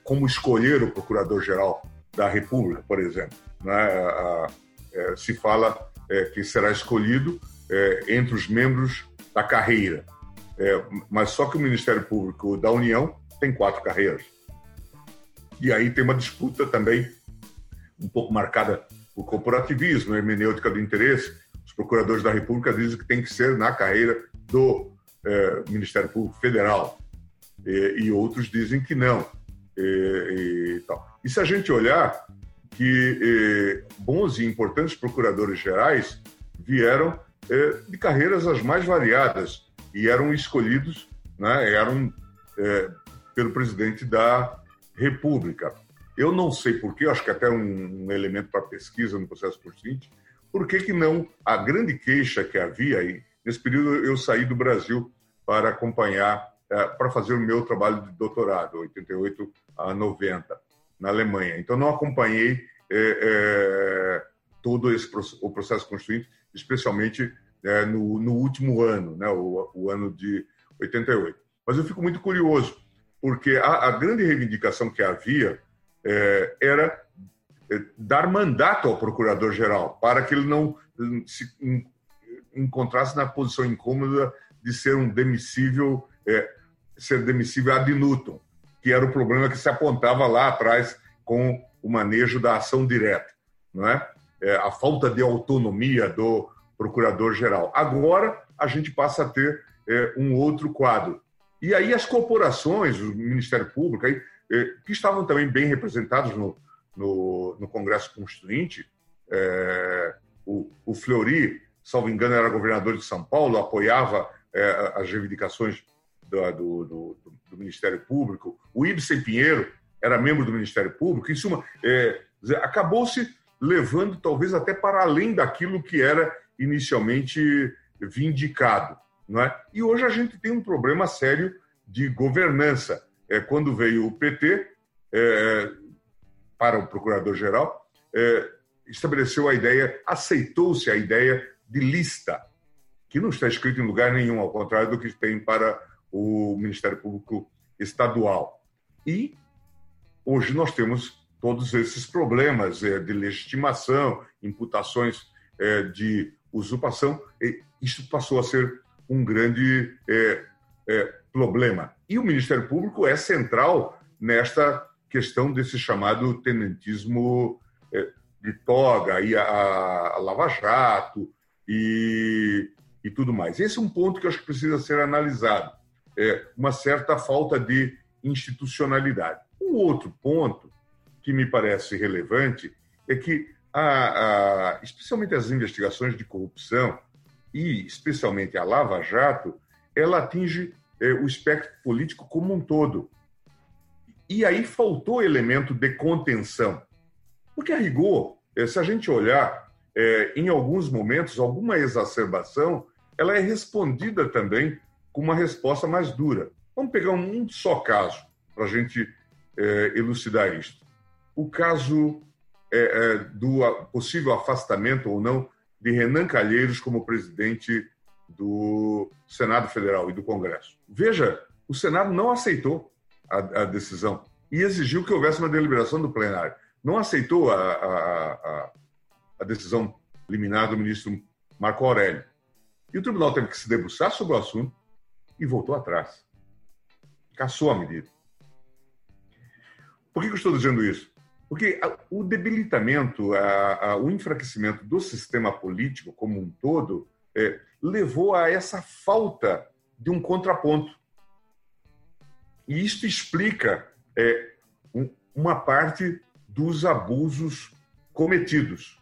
como escolher o procurador-geral da República, por exemplo. Né? A, é, se fala é, que será escolhido é, entre os membros da carreira. É, mas só que o Ministério Público da União tem quatro carreiras. E aí tem uma disputa também um pouco marcada por corporativismo, hermenêutica do interesse. Os procuradores da República dizem que tem que ser na carreira do é, Ministério Público Federal. E, e, outros dizem que não. E, e, tal. e se a gente olhar, que eh, bons e importantes procuradores gerais vieram eh, de carreiras as mais variadas e eram escolhidos, né, eram eh, pelo presidente da República. Eu não sei porquê, acho que até um, um elemento para pesquisa no processo constituinte, por que, que não a grande queixa que havia aí, nesse período eu saí do Brasil para acompanhar, eh, para fazer o meu trabalho de doutorado, 88 a 90 na Alemanha. Então, não acompanhei é, é, todo esse, o processo constituinte, especialmente é, no, no, último ano, né, o, o, ano de 88. Mas eu fico muito curioso, porque a, a grande reivindicação que havia era é, dar mandato ao procurador-geral, para que ele não se encontrasse na posição incômoda de ser um demissível, é, ser demissível ad nutum que era o problema que se apontava lá atrás com o manejo da ação direta, não é? é a falta de autonomia do procurador-geral. Agora a gente passa a ter é, um outro quadro. E aí as corporações, o Ministério Público, aí, é, que estavam também bem representados no, no, no Congresso Constituinte, é, o, o Fleury, salvo engano, era governador de São Paulo, apoiava é, as reivindicações do, do, do, do Ministério Público, o Ibsen Pinheiro era membro do Ministério Público, em suma, é, acabou-se levando talvez até para além daquilo que era inicialmente vindicado. Não é? E hoje a gente tem um problema sério de governança. É, quando veio o PT é, para o Procurador-Geral, é, estabeleceu a ideia, aceitou-se a ideia de lista, que não está escrito em lugar nenhum, ao contrário do que tem para o Ministério Público Estadual. E hoje nós temos todos esses problemas é, de legitimação, imputações é, de usurpação. Isso passou a ser um grande é, é, problema. E o Ministério Público é central nesta questão desse chamado tenentismo é, de toga, e a, a Lava Jato e, e tudo mais. Esse é um ponto que acho que precisa ser analisado é, uma certa falta de institucionalidade. Um outro ponto que me parece relevante é que a, a, especialmente as investigações de corrupção e especialmente a Lava Jato, ela atinge é, o espectro político como um todo. E aí faltou elemento de contenção. Porque, a rigor, é, se a gente olhar, é, em alguns momentos, alguma exacerbação, ela é respondida também com uma resposta mais dura. Vamos pegar um só caso para a gente elucidar isso. O caso do possível afastamento ou não de Renan Calheiros como presidente do Senado Federal e do Congresso. Veja, o Senado não aceitou a, a decisão e exigiu que houvesse uma deliberação do plenário. Não aceitou a, a, a decisão liminar do ministro Marco Aurélio. E o tribunal teve que se debruçar sobre o assunto e voltou atrás. Caçou a medida. Por que eu estou dizendo isso? Porque o debilitamento, o enfraquecimento do sistema político como um todo é, levou a essa falta de um contraponto. E isto explica é, um, uma parte dos abusos cometidos.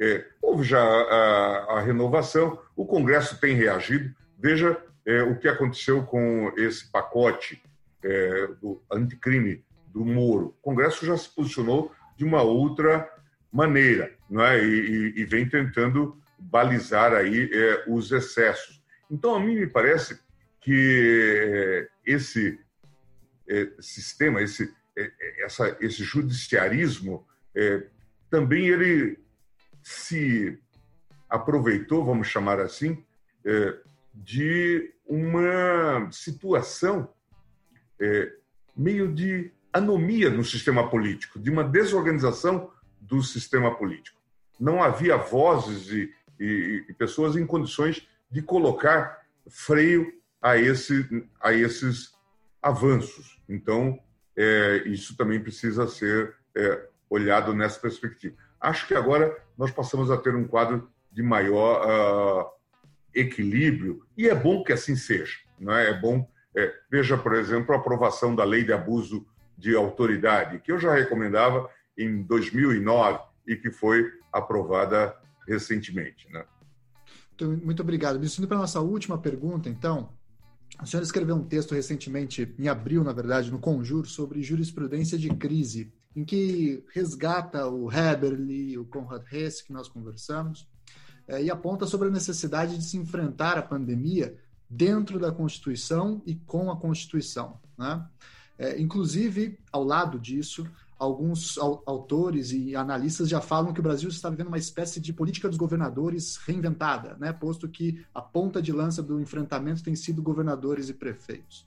É, houve já a, a, renovação, o Congresso tem reagido. Veja é, o que aconteceu com esse pacote é, do anticrime do Moro. O Congresso já se posicionou de uma outra maneira não é? e, e, e vem tentando balizar aí é, os excessos. Então, a mim me parece que é, esse é, sistema, esse, é, essa, esse judiciarismo, é, também ele se aproveitou, vamos chamar assim, de uma situação meio de anomia no sistema político, de uma desorganização do sistema político. Não havia vozes e, e, e pessoas em condições de colocar freio a, esse, a esses avanços. Então, é, isso também precisa ser é, olhado nessa perspectiva. Acho que agora nós passamos a ter um quadro de maior uh, equilíbrio, e é bom que assim seja. Não é? é bom. É, veja, por exemplo, a aprovação da lei de abuso de autoridade, que eu já recomendava em 2009 e que foi aprovada recentemente. Né? Muito obrigado. Me para a nossa última pergunta, então. O senhor escreveu um texto recentemente, em abril, na verdade, no Conjuro, sobre jurisprudência de crise, em que resgata o Heberle, o Conrad Hess, que nós conversamos, é, e aponta sobre a necessidade de se enfrentar a pandemia dentro da Constituição e com a Constituição. Né? É, inclusive, ao lado disso, alguns autores e analistas já falam que o Brasil está vivendo uma espécie de política dos governadores reinventada, né? posto que a ponta de lança do enfrentamento tem sido governadores e prefeitos.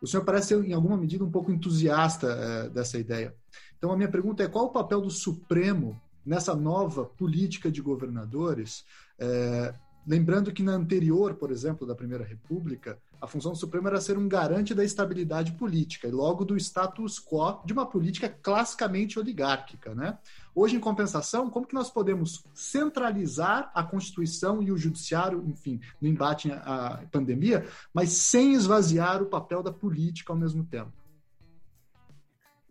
O senhor parece, em alguma medida, um pouco entusiasta é, dessa ideia. Então, a minha pergunta é: qual o papel do Supremo nessa nova política de governadores? É, lembrando que na anterior, por exemplo, da Primeira República, a função do Supremo era ser um garante da estabilidade política e logo do status quo de uma política classicamente oligárquica, né? Hoje, em compensação, como que nós podemos centralizar a Constituição e o Judiciário, enfim, no embate à pandemia, mas sem esvaziar o papel da política ao mesmo tempo?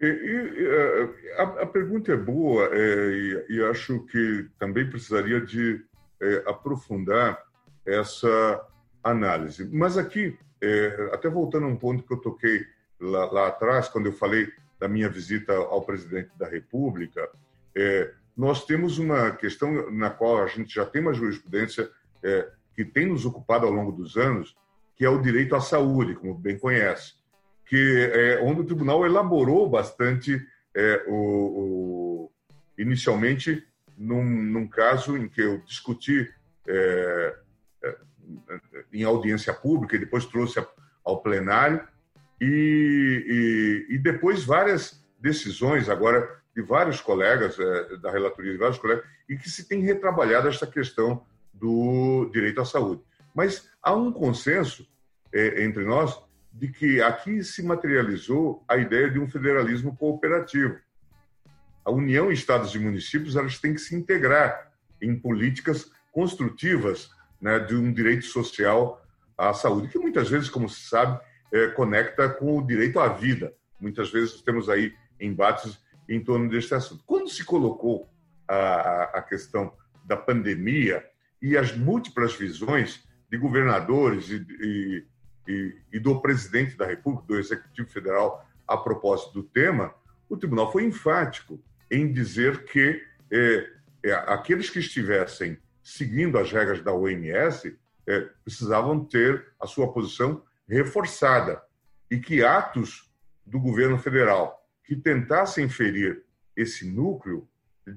E, e, a, a, pergunta é boa é, e, e, acho que também precisaria de é, aprofundar essa análise. Mas aqui, é, até voltando a um ponto que eu toquei lá, lá, atrás, quando eu falei da minha visita ao presidente da República, é, nós temos uma questão na qual a gente já tem uma jurisprudência é, que tem nos ocupado ao longo dos anos, que é o direito à saúde, como bem conhece, que é onde o tribunal elaborou bastante é, o, o, inicialmente num, num, caso em que eu discuti é, em audiência pública e depois trouxe ao plenário, e, e, e depois várias decisões agora de vários colegas é, da relatoria de vários colegas e que se tem retrabalhado esta questão do direito à saúde. Mas há um consenso é, entre nós de que aqui se materializou a ideia de um federalismo cooperativo. A União, Estados e municípios, elas têm que se integrar em políticas construtivas né, de um direito social à saúde, que muitas vezes, como se sabe, é, conecta com o direito à vida. Muitas vezes temos aí embates em torno deste assunto. Quando se colocou a, a questão da pandemia e as múltiplas visões de governadores e, e, e, e do presidente da República, do Executivo Federal, a propósito do tema, o tribunal foi enfático em dizer que é, é, aqueles que estivessem seguindo as regras da OMS é, precisavam ter a sua posição reforçada e que atos do governo federal que tentassem ferir esse núcleo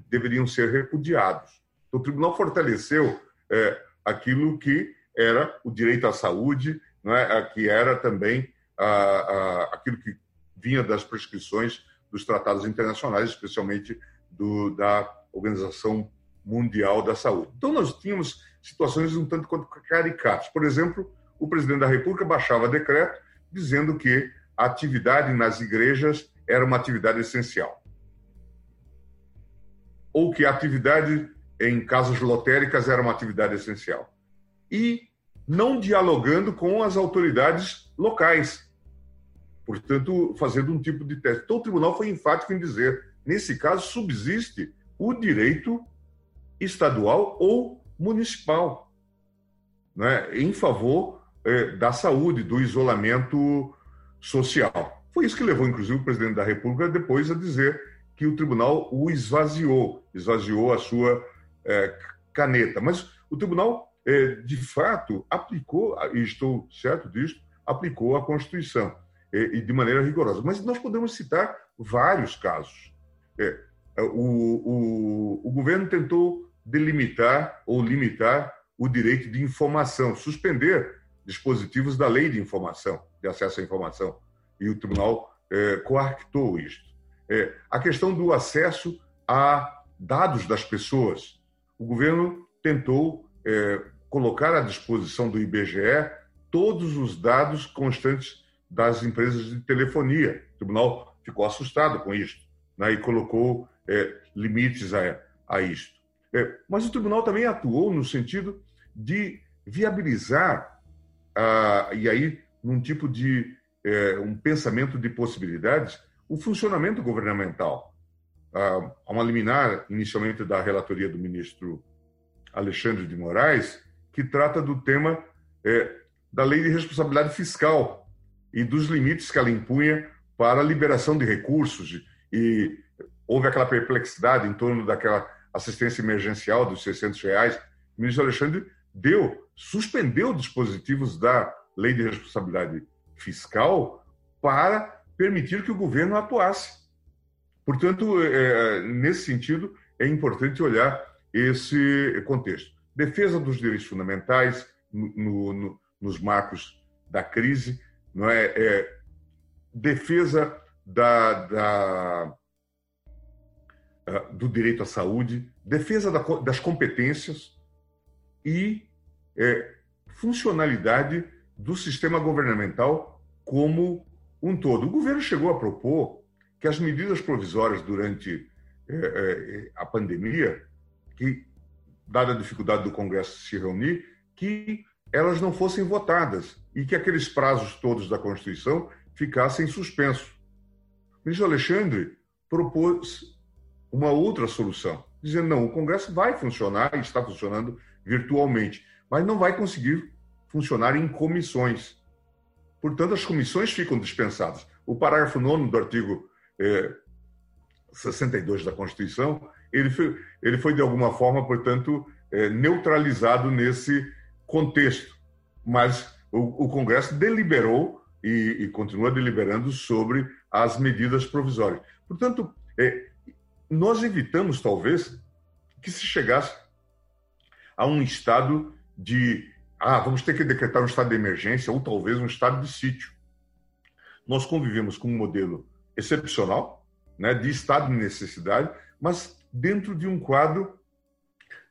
deveriam ser repudiados. Então, o tribunal fortaleceu é, aquilo que era o direito à saúde, é? que era também a, a, aquilo que vinha das prescrições dos tratados internacionais, especialmente do, da Organização Mundial da Saúde. Então, nós tínhamos situações um tanto quanto caricatas. Por exemplo, o presidente da República baixava decreto dizendo que a atividade nas igrejas era uma atividade essencial. Ou que a atividade em casas lotéricas era uma atividade essencial. E não dialogando com as autoridades locais. Portanto, fazendo um tipo de teste. Então, o tribunal foi enfático em dizer: nesse caso, subsiste o direito estadual ou municipal né, em favor eh, da saúde, do isolamento social. Foi isso que levou, inclusive, o presidente da República depois a dizer que o tribunal o esvaziou, esvaziou a sua eh, caneta. Mas o tribunal, eh, de fato, aplicou, e estou certo disso, aplicou a Constituição, e de maneira rigorosa. Mas nós podemos citar vários casos. O, o, o governo tentou delimitar ou limitar o direito de informação, suspender dispositivos da lei de informação, de acesso à informação. E o tribunal é, coartou isto. É, a questão do acesso a dados das pessoas. O governo tentou é, colocar à disposição do IBGE todos os dados constantes das empresas de telefonia. O tribunal ficou assustado com isto né, e colocou é, limites a, a isto. É, mas o tribunal também atuou no sentido de viabilizar, ah, e aí num tipo de é, um pensamento de possibilidades, o funcionamento governamental. Ah, há uma liminar, inicialmente da relatoria do ministro Alexandre de Moraes, que trata do tema é, da lei de responsabilidade fiscal e dos limites que ela impunha para a liberação de recursos. E houve aquela perplexidade em torno daquela assistência emergencial dos 600 reais, o ministro Alexandre deu, suspendeu dispositivos da lei de responsabilidade fiscal para permitir que o governo atuasse. Portanto, é, nesse sentido, é importante olhar esse contexto. Defesa dos direitos fundamentais no, no, nos marcos da crise, não é? é defesa da, da do direito à saúde, defesa das competências e é, funcionalidade do sistema governamental como um todo. O governo chegou a propor que as medidas provisórias durante é, é, a pandemia, que dada a dificuldade do Congresso se reunir, que elas não fossem votadas e que aqueles prazos todos da Constituição ficassem suspensos. O ministro Alexandre propôs uma outra solução, dizendo: não, o Congresso vai funcionar e está funcionando virtualmente, mas não vai conseguir funcionar em comissões. Portanto, as comissões ficam dispensadas. O parágrafo 9 do artigo é, 62 da Constituição, ele foi, ele foi de alguma forma, portanto, é, neutralizado nesse contexto. Mas o, o Congresso deliberou e, e, continua deliberando sobre as medidas provisórias. Portanto, é, nós evitamos, talvez, que se chegasse a um estado de ah, vamos ter que decretar um estado de emergência ou talvez um estado de sítio. Nós convivemos com um modelo excepcional, né, de estado de necessidade, mas dentro de um quadro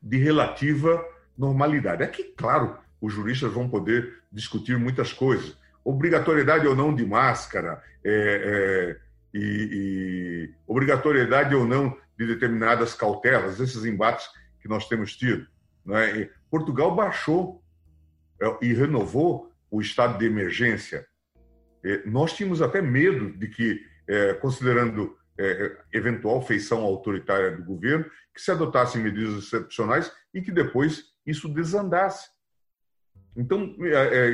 de relativa normalidade. Aqui, claro, os juristas vão poder discutir muitas coisas. Obrigatoriedade ou não de máscara, é, é, e, e obrigatoriedade ou não de determinadas cautelas, esses embates que nós temos tido. É? Portugal baixou é, e renovou o estado de emergência. É, nós tínhamos até medo de que, é, considerando eventual feição autoritária do governo, que se adotassem medidas excepcionais e que depois isso desandasse. Então,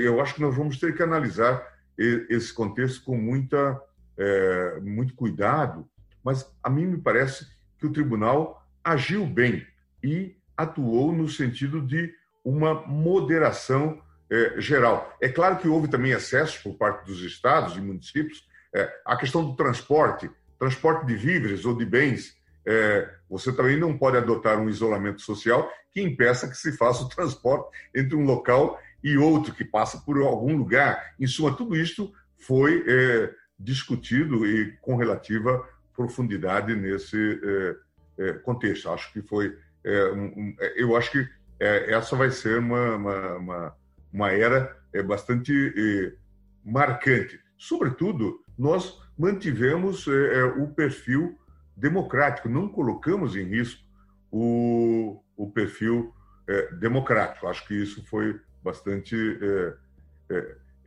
eu acho que nós vamos ter que analisar esse contexto com muita, é, muito cuidado, mas a mim me parece que o tribunal agiu bem e atuou no sentido de uma moderação é, geral. É claro que houve também excessos por parte dos estados e municípios. É, a questão do transporte, transporte de víveres ou de bens, é, você também não pode adotar um isolamento social que impeça que se faça o transporte entre um local e outro, que passa por algum lugar. Em suma, tudo isto foi é, discutido e com relativa profundidade nesse é, é, contexto. Acho que foi. Um, eu acho que essa vai ser uma, uma, uma uma era bastante marcante. Sobretudo, nós mantivemos o perfil democrático, não colocamos em risco o, o perfil democrático. Acho que isso foi bastante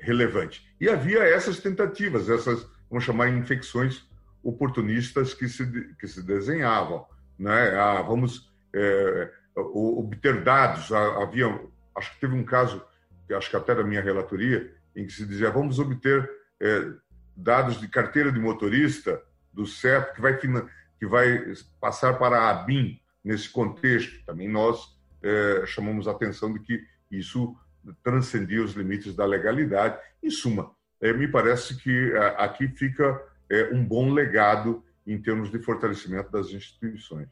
relevante. E havia essas tentativas, essas, vamos chamar, infecções oportunistas que se, que se desenhavam. Né? Ah, vamos é, obter dados. Havia, acho que teve um caso acho que até da minha relatoria, em que se dizia vamos obter é, dados de carteira de motorista do CEP, que vai, que vai passar para a ABIN nesse contexto. Também nós é, chamamos a atenção de que isso transcendia os limites da legalidade. Em suma, é, me parece que é, aqui fica é, um bom legado em termos de fortalecimento das instituições.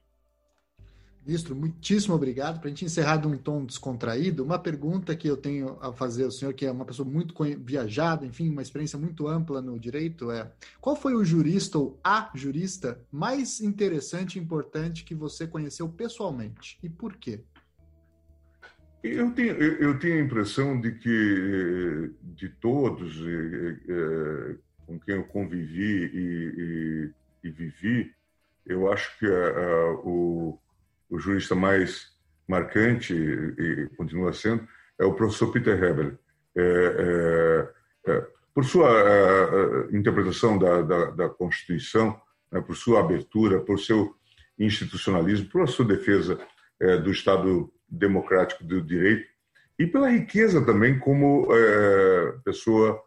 Ministro, muitíssimo obrigado. Para a gente encerrar de um tom descontraído, uma pergunta que eu tenho a fazer ao senhor, que é uma pessoa muito viajada, enfim, uma experiência muito ampla no direito, é qual foi o jurista ou a jurista mais interessante e importante que você conheceu pessoalmente e por quê? Eu tenho, eu tenho a impressão de que de todos é, com quem eu convivi e, e, e vivi, eu acho que o o jurista mais marcante, e continua sendo, é o professor Peter Hebel. É, é, é, por sua interpretação da, da, da Constituição, né, por sua abertura, por seu institucionalismo, por sua defesa é, do Estado democrático do direito e pela riqueza também como pessoa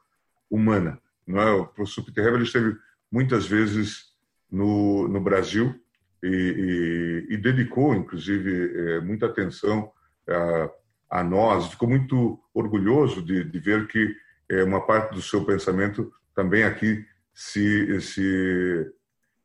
humana. Não é? O professor Peter esteve muitas vezes no, no Brasil e, e, e dedicou, inclusive, é, muita atenção a, a, nós. Ficou muito orgulhoso de, de ver que é, uma parte do seu pensamento também aqui se, se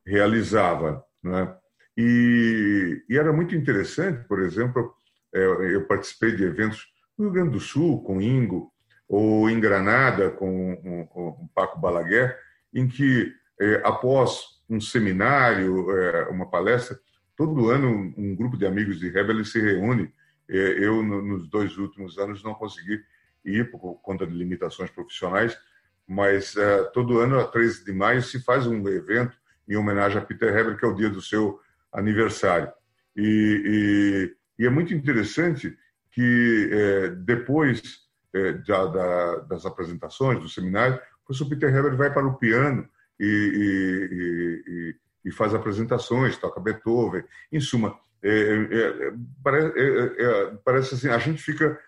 realizava. Né? E, e, era muito interessante, por exemplo, é, eu participei de eventos no Rio Grande do Sul, com Ingo, ou em Granada, com, com Paco Balaguer, em que, é, após um seminário, é, uma palestra. Todo ano, um grupo de amigos de Rebel se reúne. É, eu, nos dois últimos anos, não consegui ir por conta de limitações profissionais, mas é, todo ano, a 13 de maio, se faz um evento em homenagem a Peter Heber, que é o dia do seu aniversário. E, e, e é muito interessante que, é, depois é, da, da, das apresentações, do seminário, o professor Peter Heber vai para o piano e, e, e faz apresentações, toca Beethoven. Em suma, é, é, é parece, é, parece, assim, a gente fica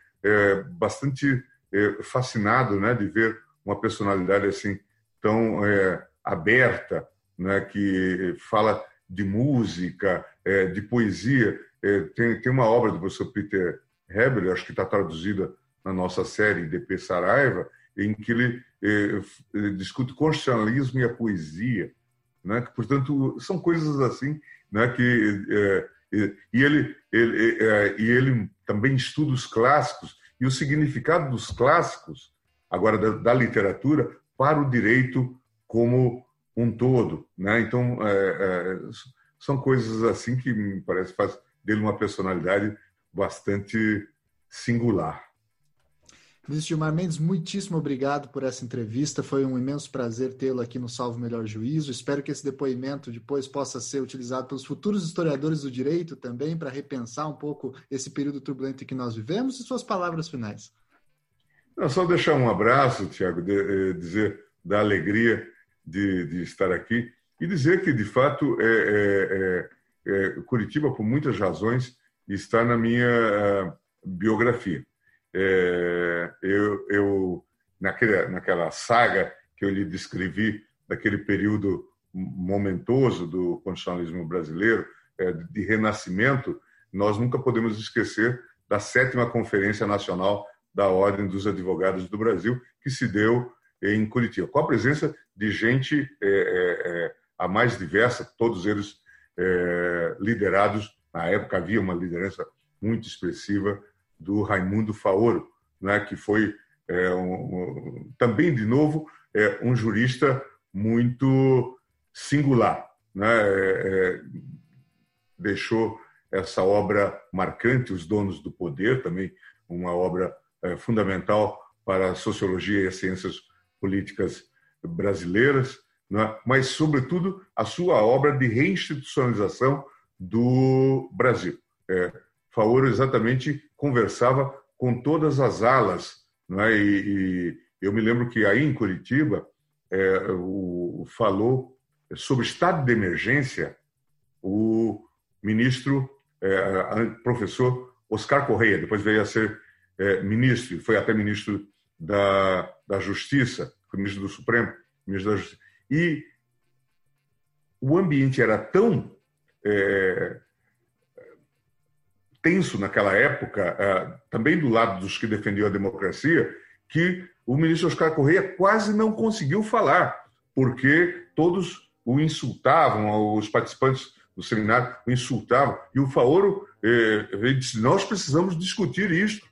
bastante fascinado né, de ver uma personalidade assim tão aberta, né, que fala de música, de poesia. Tem, tem uma obra do professor Peter Heber, acho que está traduzida na nossa série DP Saraiva, em que ele eh, discute constitucionalismo e a poesia, né? portanto, são coisas assim né? que eh, e ele, ele e ele também estuda os clássicos e o significado dos clássicos agora da, da literatura para o direito como um todo, né? Então são coisas assim que me parece faz dele uma personalidade bastante singular. Ministro Gilmar Mendes, muitíssimo obrigado por essa entrevista. Foi um imenso prazer tê-lo aqui no Salvo Melhor Juízo. Espero que esse depoimento depois possa ser utilizado pelos futuros historiadores do direito também para repensar um pouco esse período turbulento que nós vivemos e suas palavras finais. Não, só deixar um abraço, Tiago, eh, dizer da alegria de, de estar aqui. e dizer que, de fato, é, é, é, é Curitiba, por muitas razões, está na minha biografia. É, eu, eu naquela, naquela saga que eu lhe descrevi, daquele período momentoso do constitucionalismo brasileiro, é, de renascimento, nós nunca podemos esquecer da sétima Conferência Nacional da Ordem dos Advogados do Brasil, que se deu em Curitiba, com a presença de gente é, é, é a mais diversa, todos eles é, liderados, na época havia uma liderança muito expressiva do Raimundo Faoro, né, que foi é, um, um, também, de novo, é, um jurista muito singular. Né? É, deixou essa obra marcante, Os Donos do Poder, também uma obra é, fundamental para a sociologia e as ciências políticas brasileiras, né? mas, sobretudo, a sua obra de reinstitucionalização do Brasil. É, Faoro exatamente conversava com todas as alas, né? e, e eu me lembro que aí em Curitiba é, o, falou sobre estado de emergência o ministro, é, professor Oscar Correia, depois veio a ser é, ministro, foi até ministro da, da Justiça, foi ministro do Supremo, ministro da Justiça. E o ambiente era tão é, tenso naquela época, é, também do lado dos que defendiam a democracia, que o ministro Oscar Correia quase não conseguiu falar, porque todos o insultavam, os participantes do seminário o insultavam, e o Faoro eh, disse, nós precisamos discutir isso,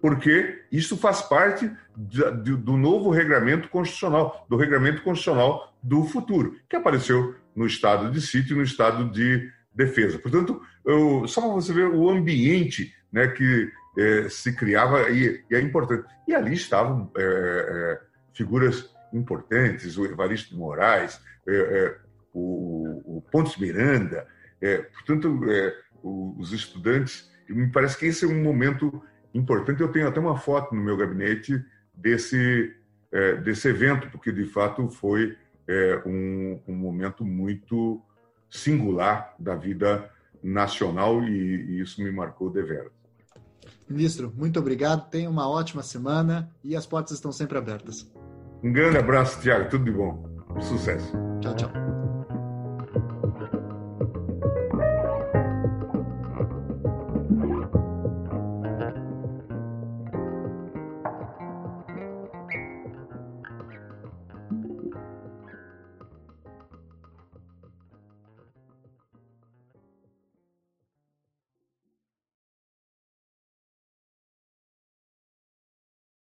porque isso faz parte do novo regramento constitucional, do regramento constitucional do futuro, que apareceu no estado de sítio e no estado de defesa. Portanto, eu, só para você ver o ambiente né, que é, se criava e, e, é importante. E ali estavam é, é, figuras importantes, o Evaristo de Moraes, é, é, o, o Pontes Miranda, é, portanto, os estudantes, me parece que esse é um momento importante. Eu tenho até uma foto no meu gabinete desse, desse evento, porque de fato foi um, um momento muito singular da vida nacional e, e isso me marcou deveras. Ministro, muito obrigado. Tenha uma ótima semana e as portas estão sempre abertas. Um grande abraço, Tiago. Tudo de bom. Sucesso. Tchau, tchau.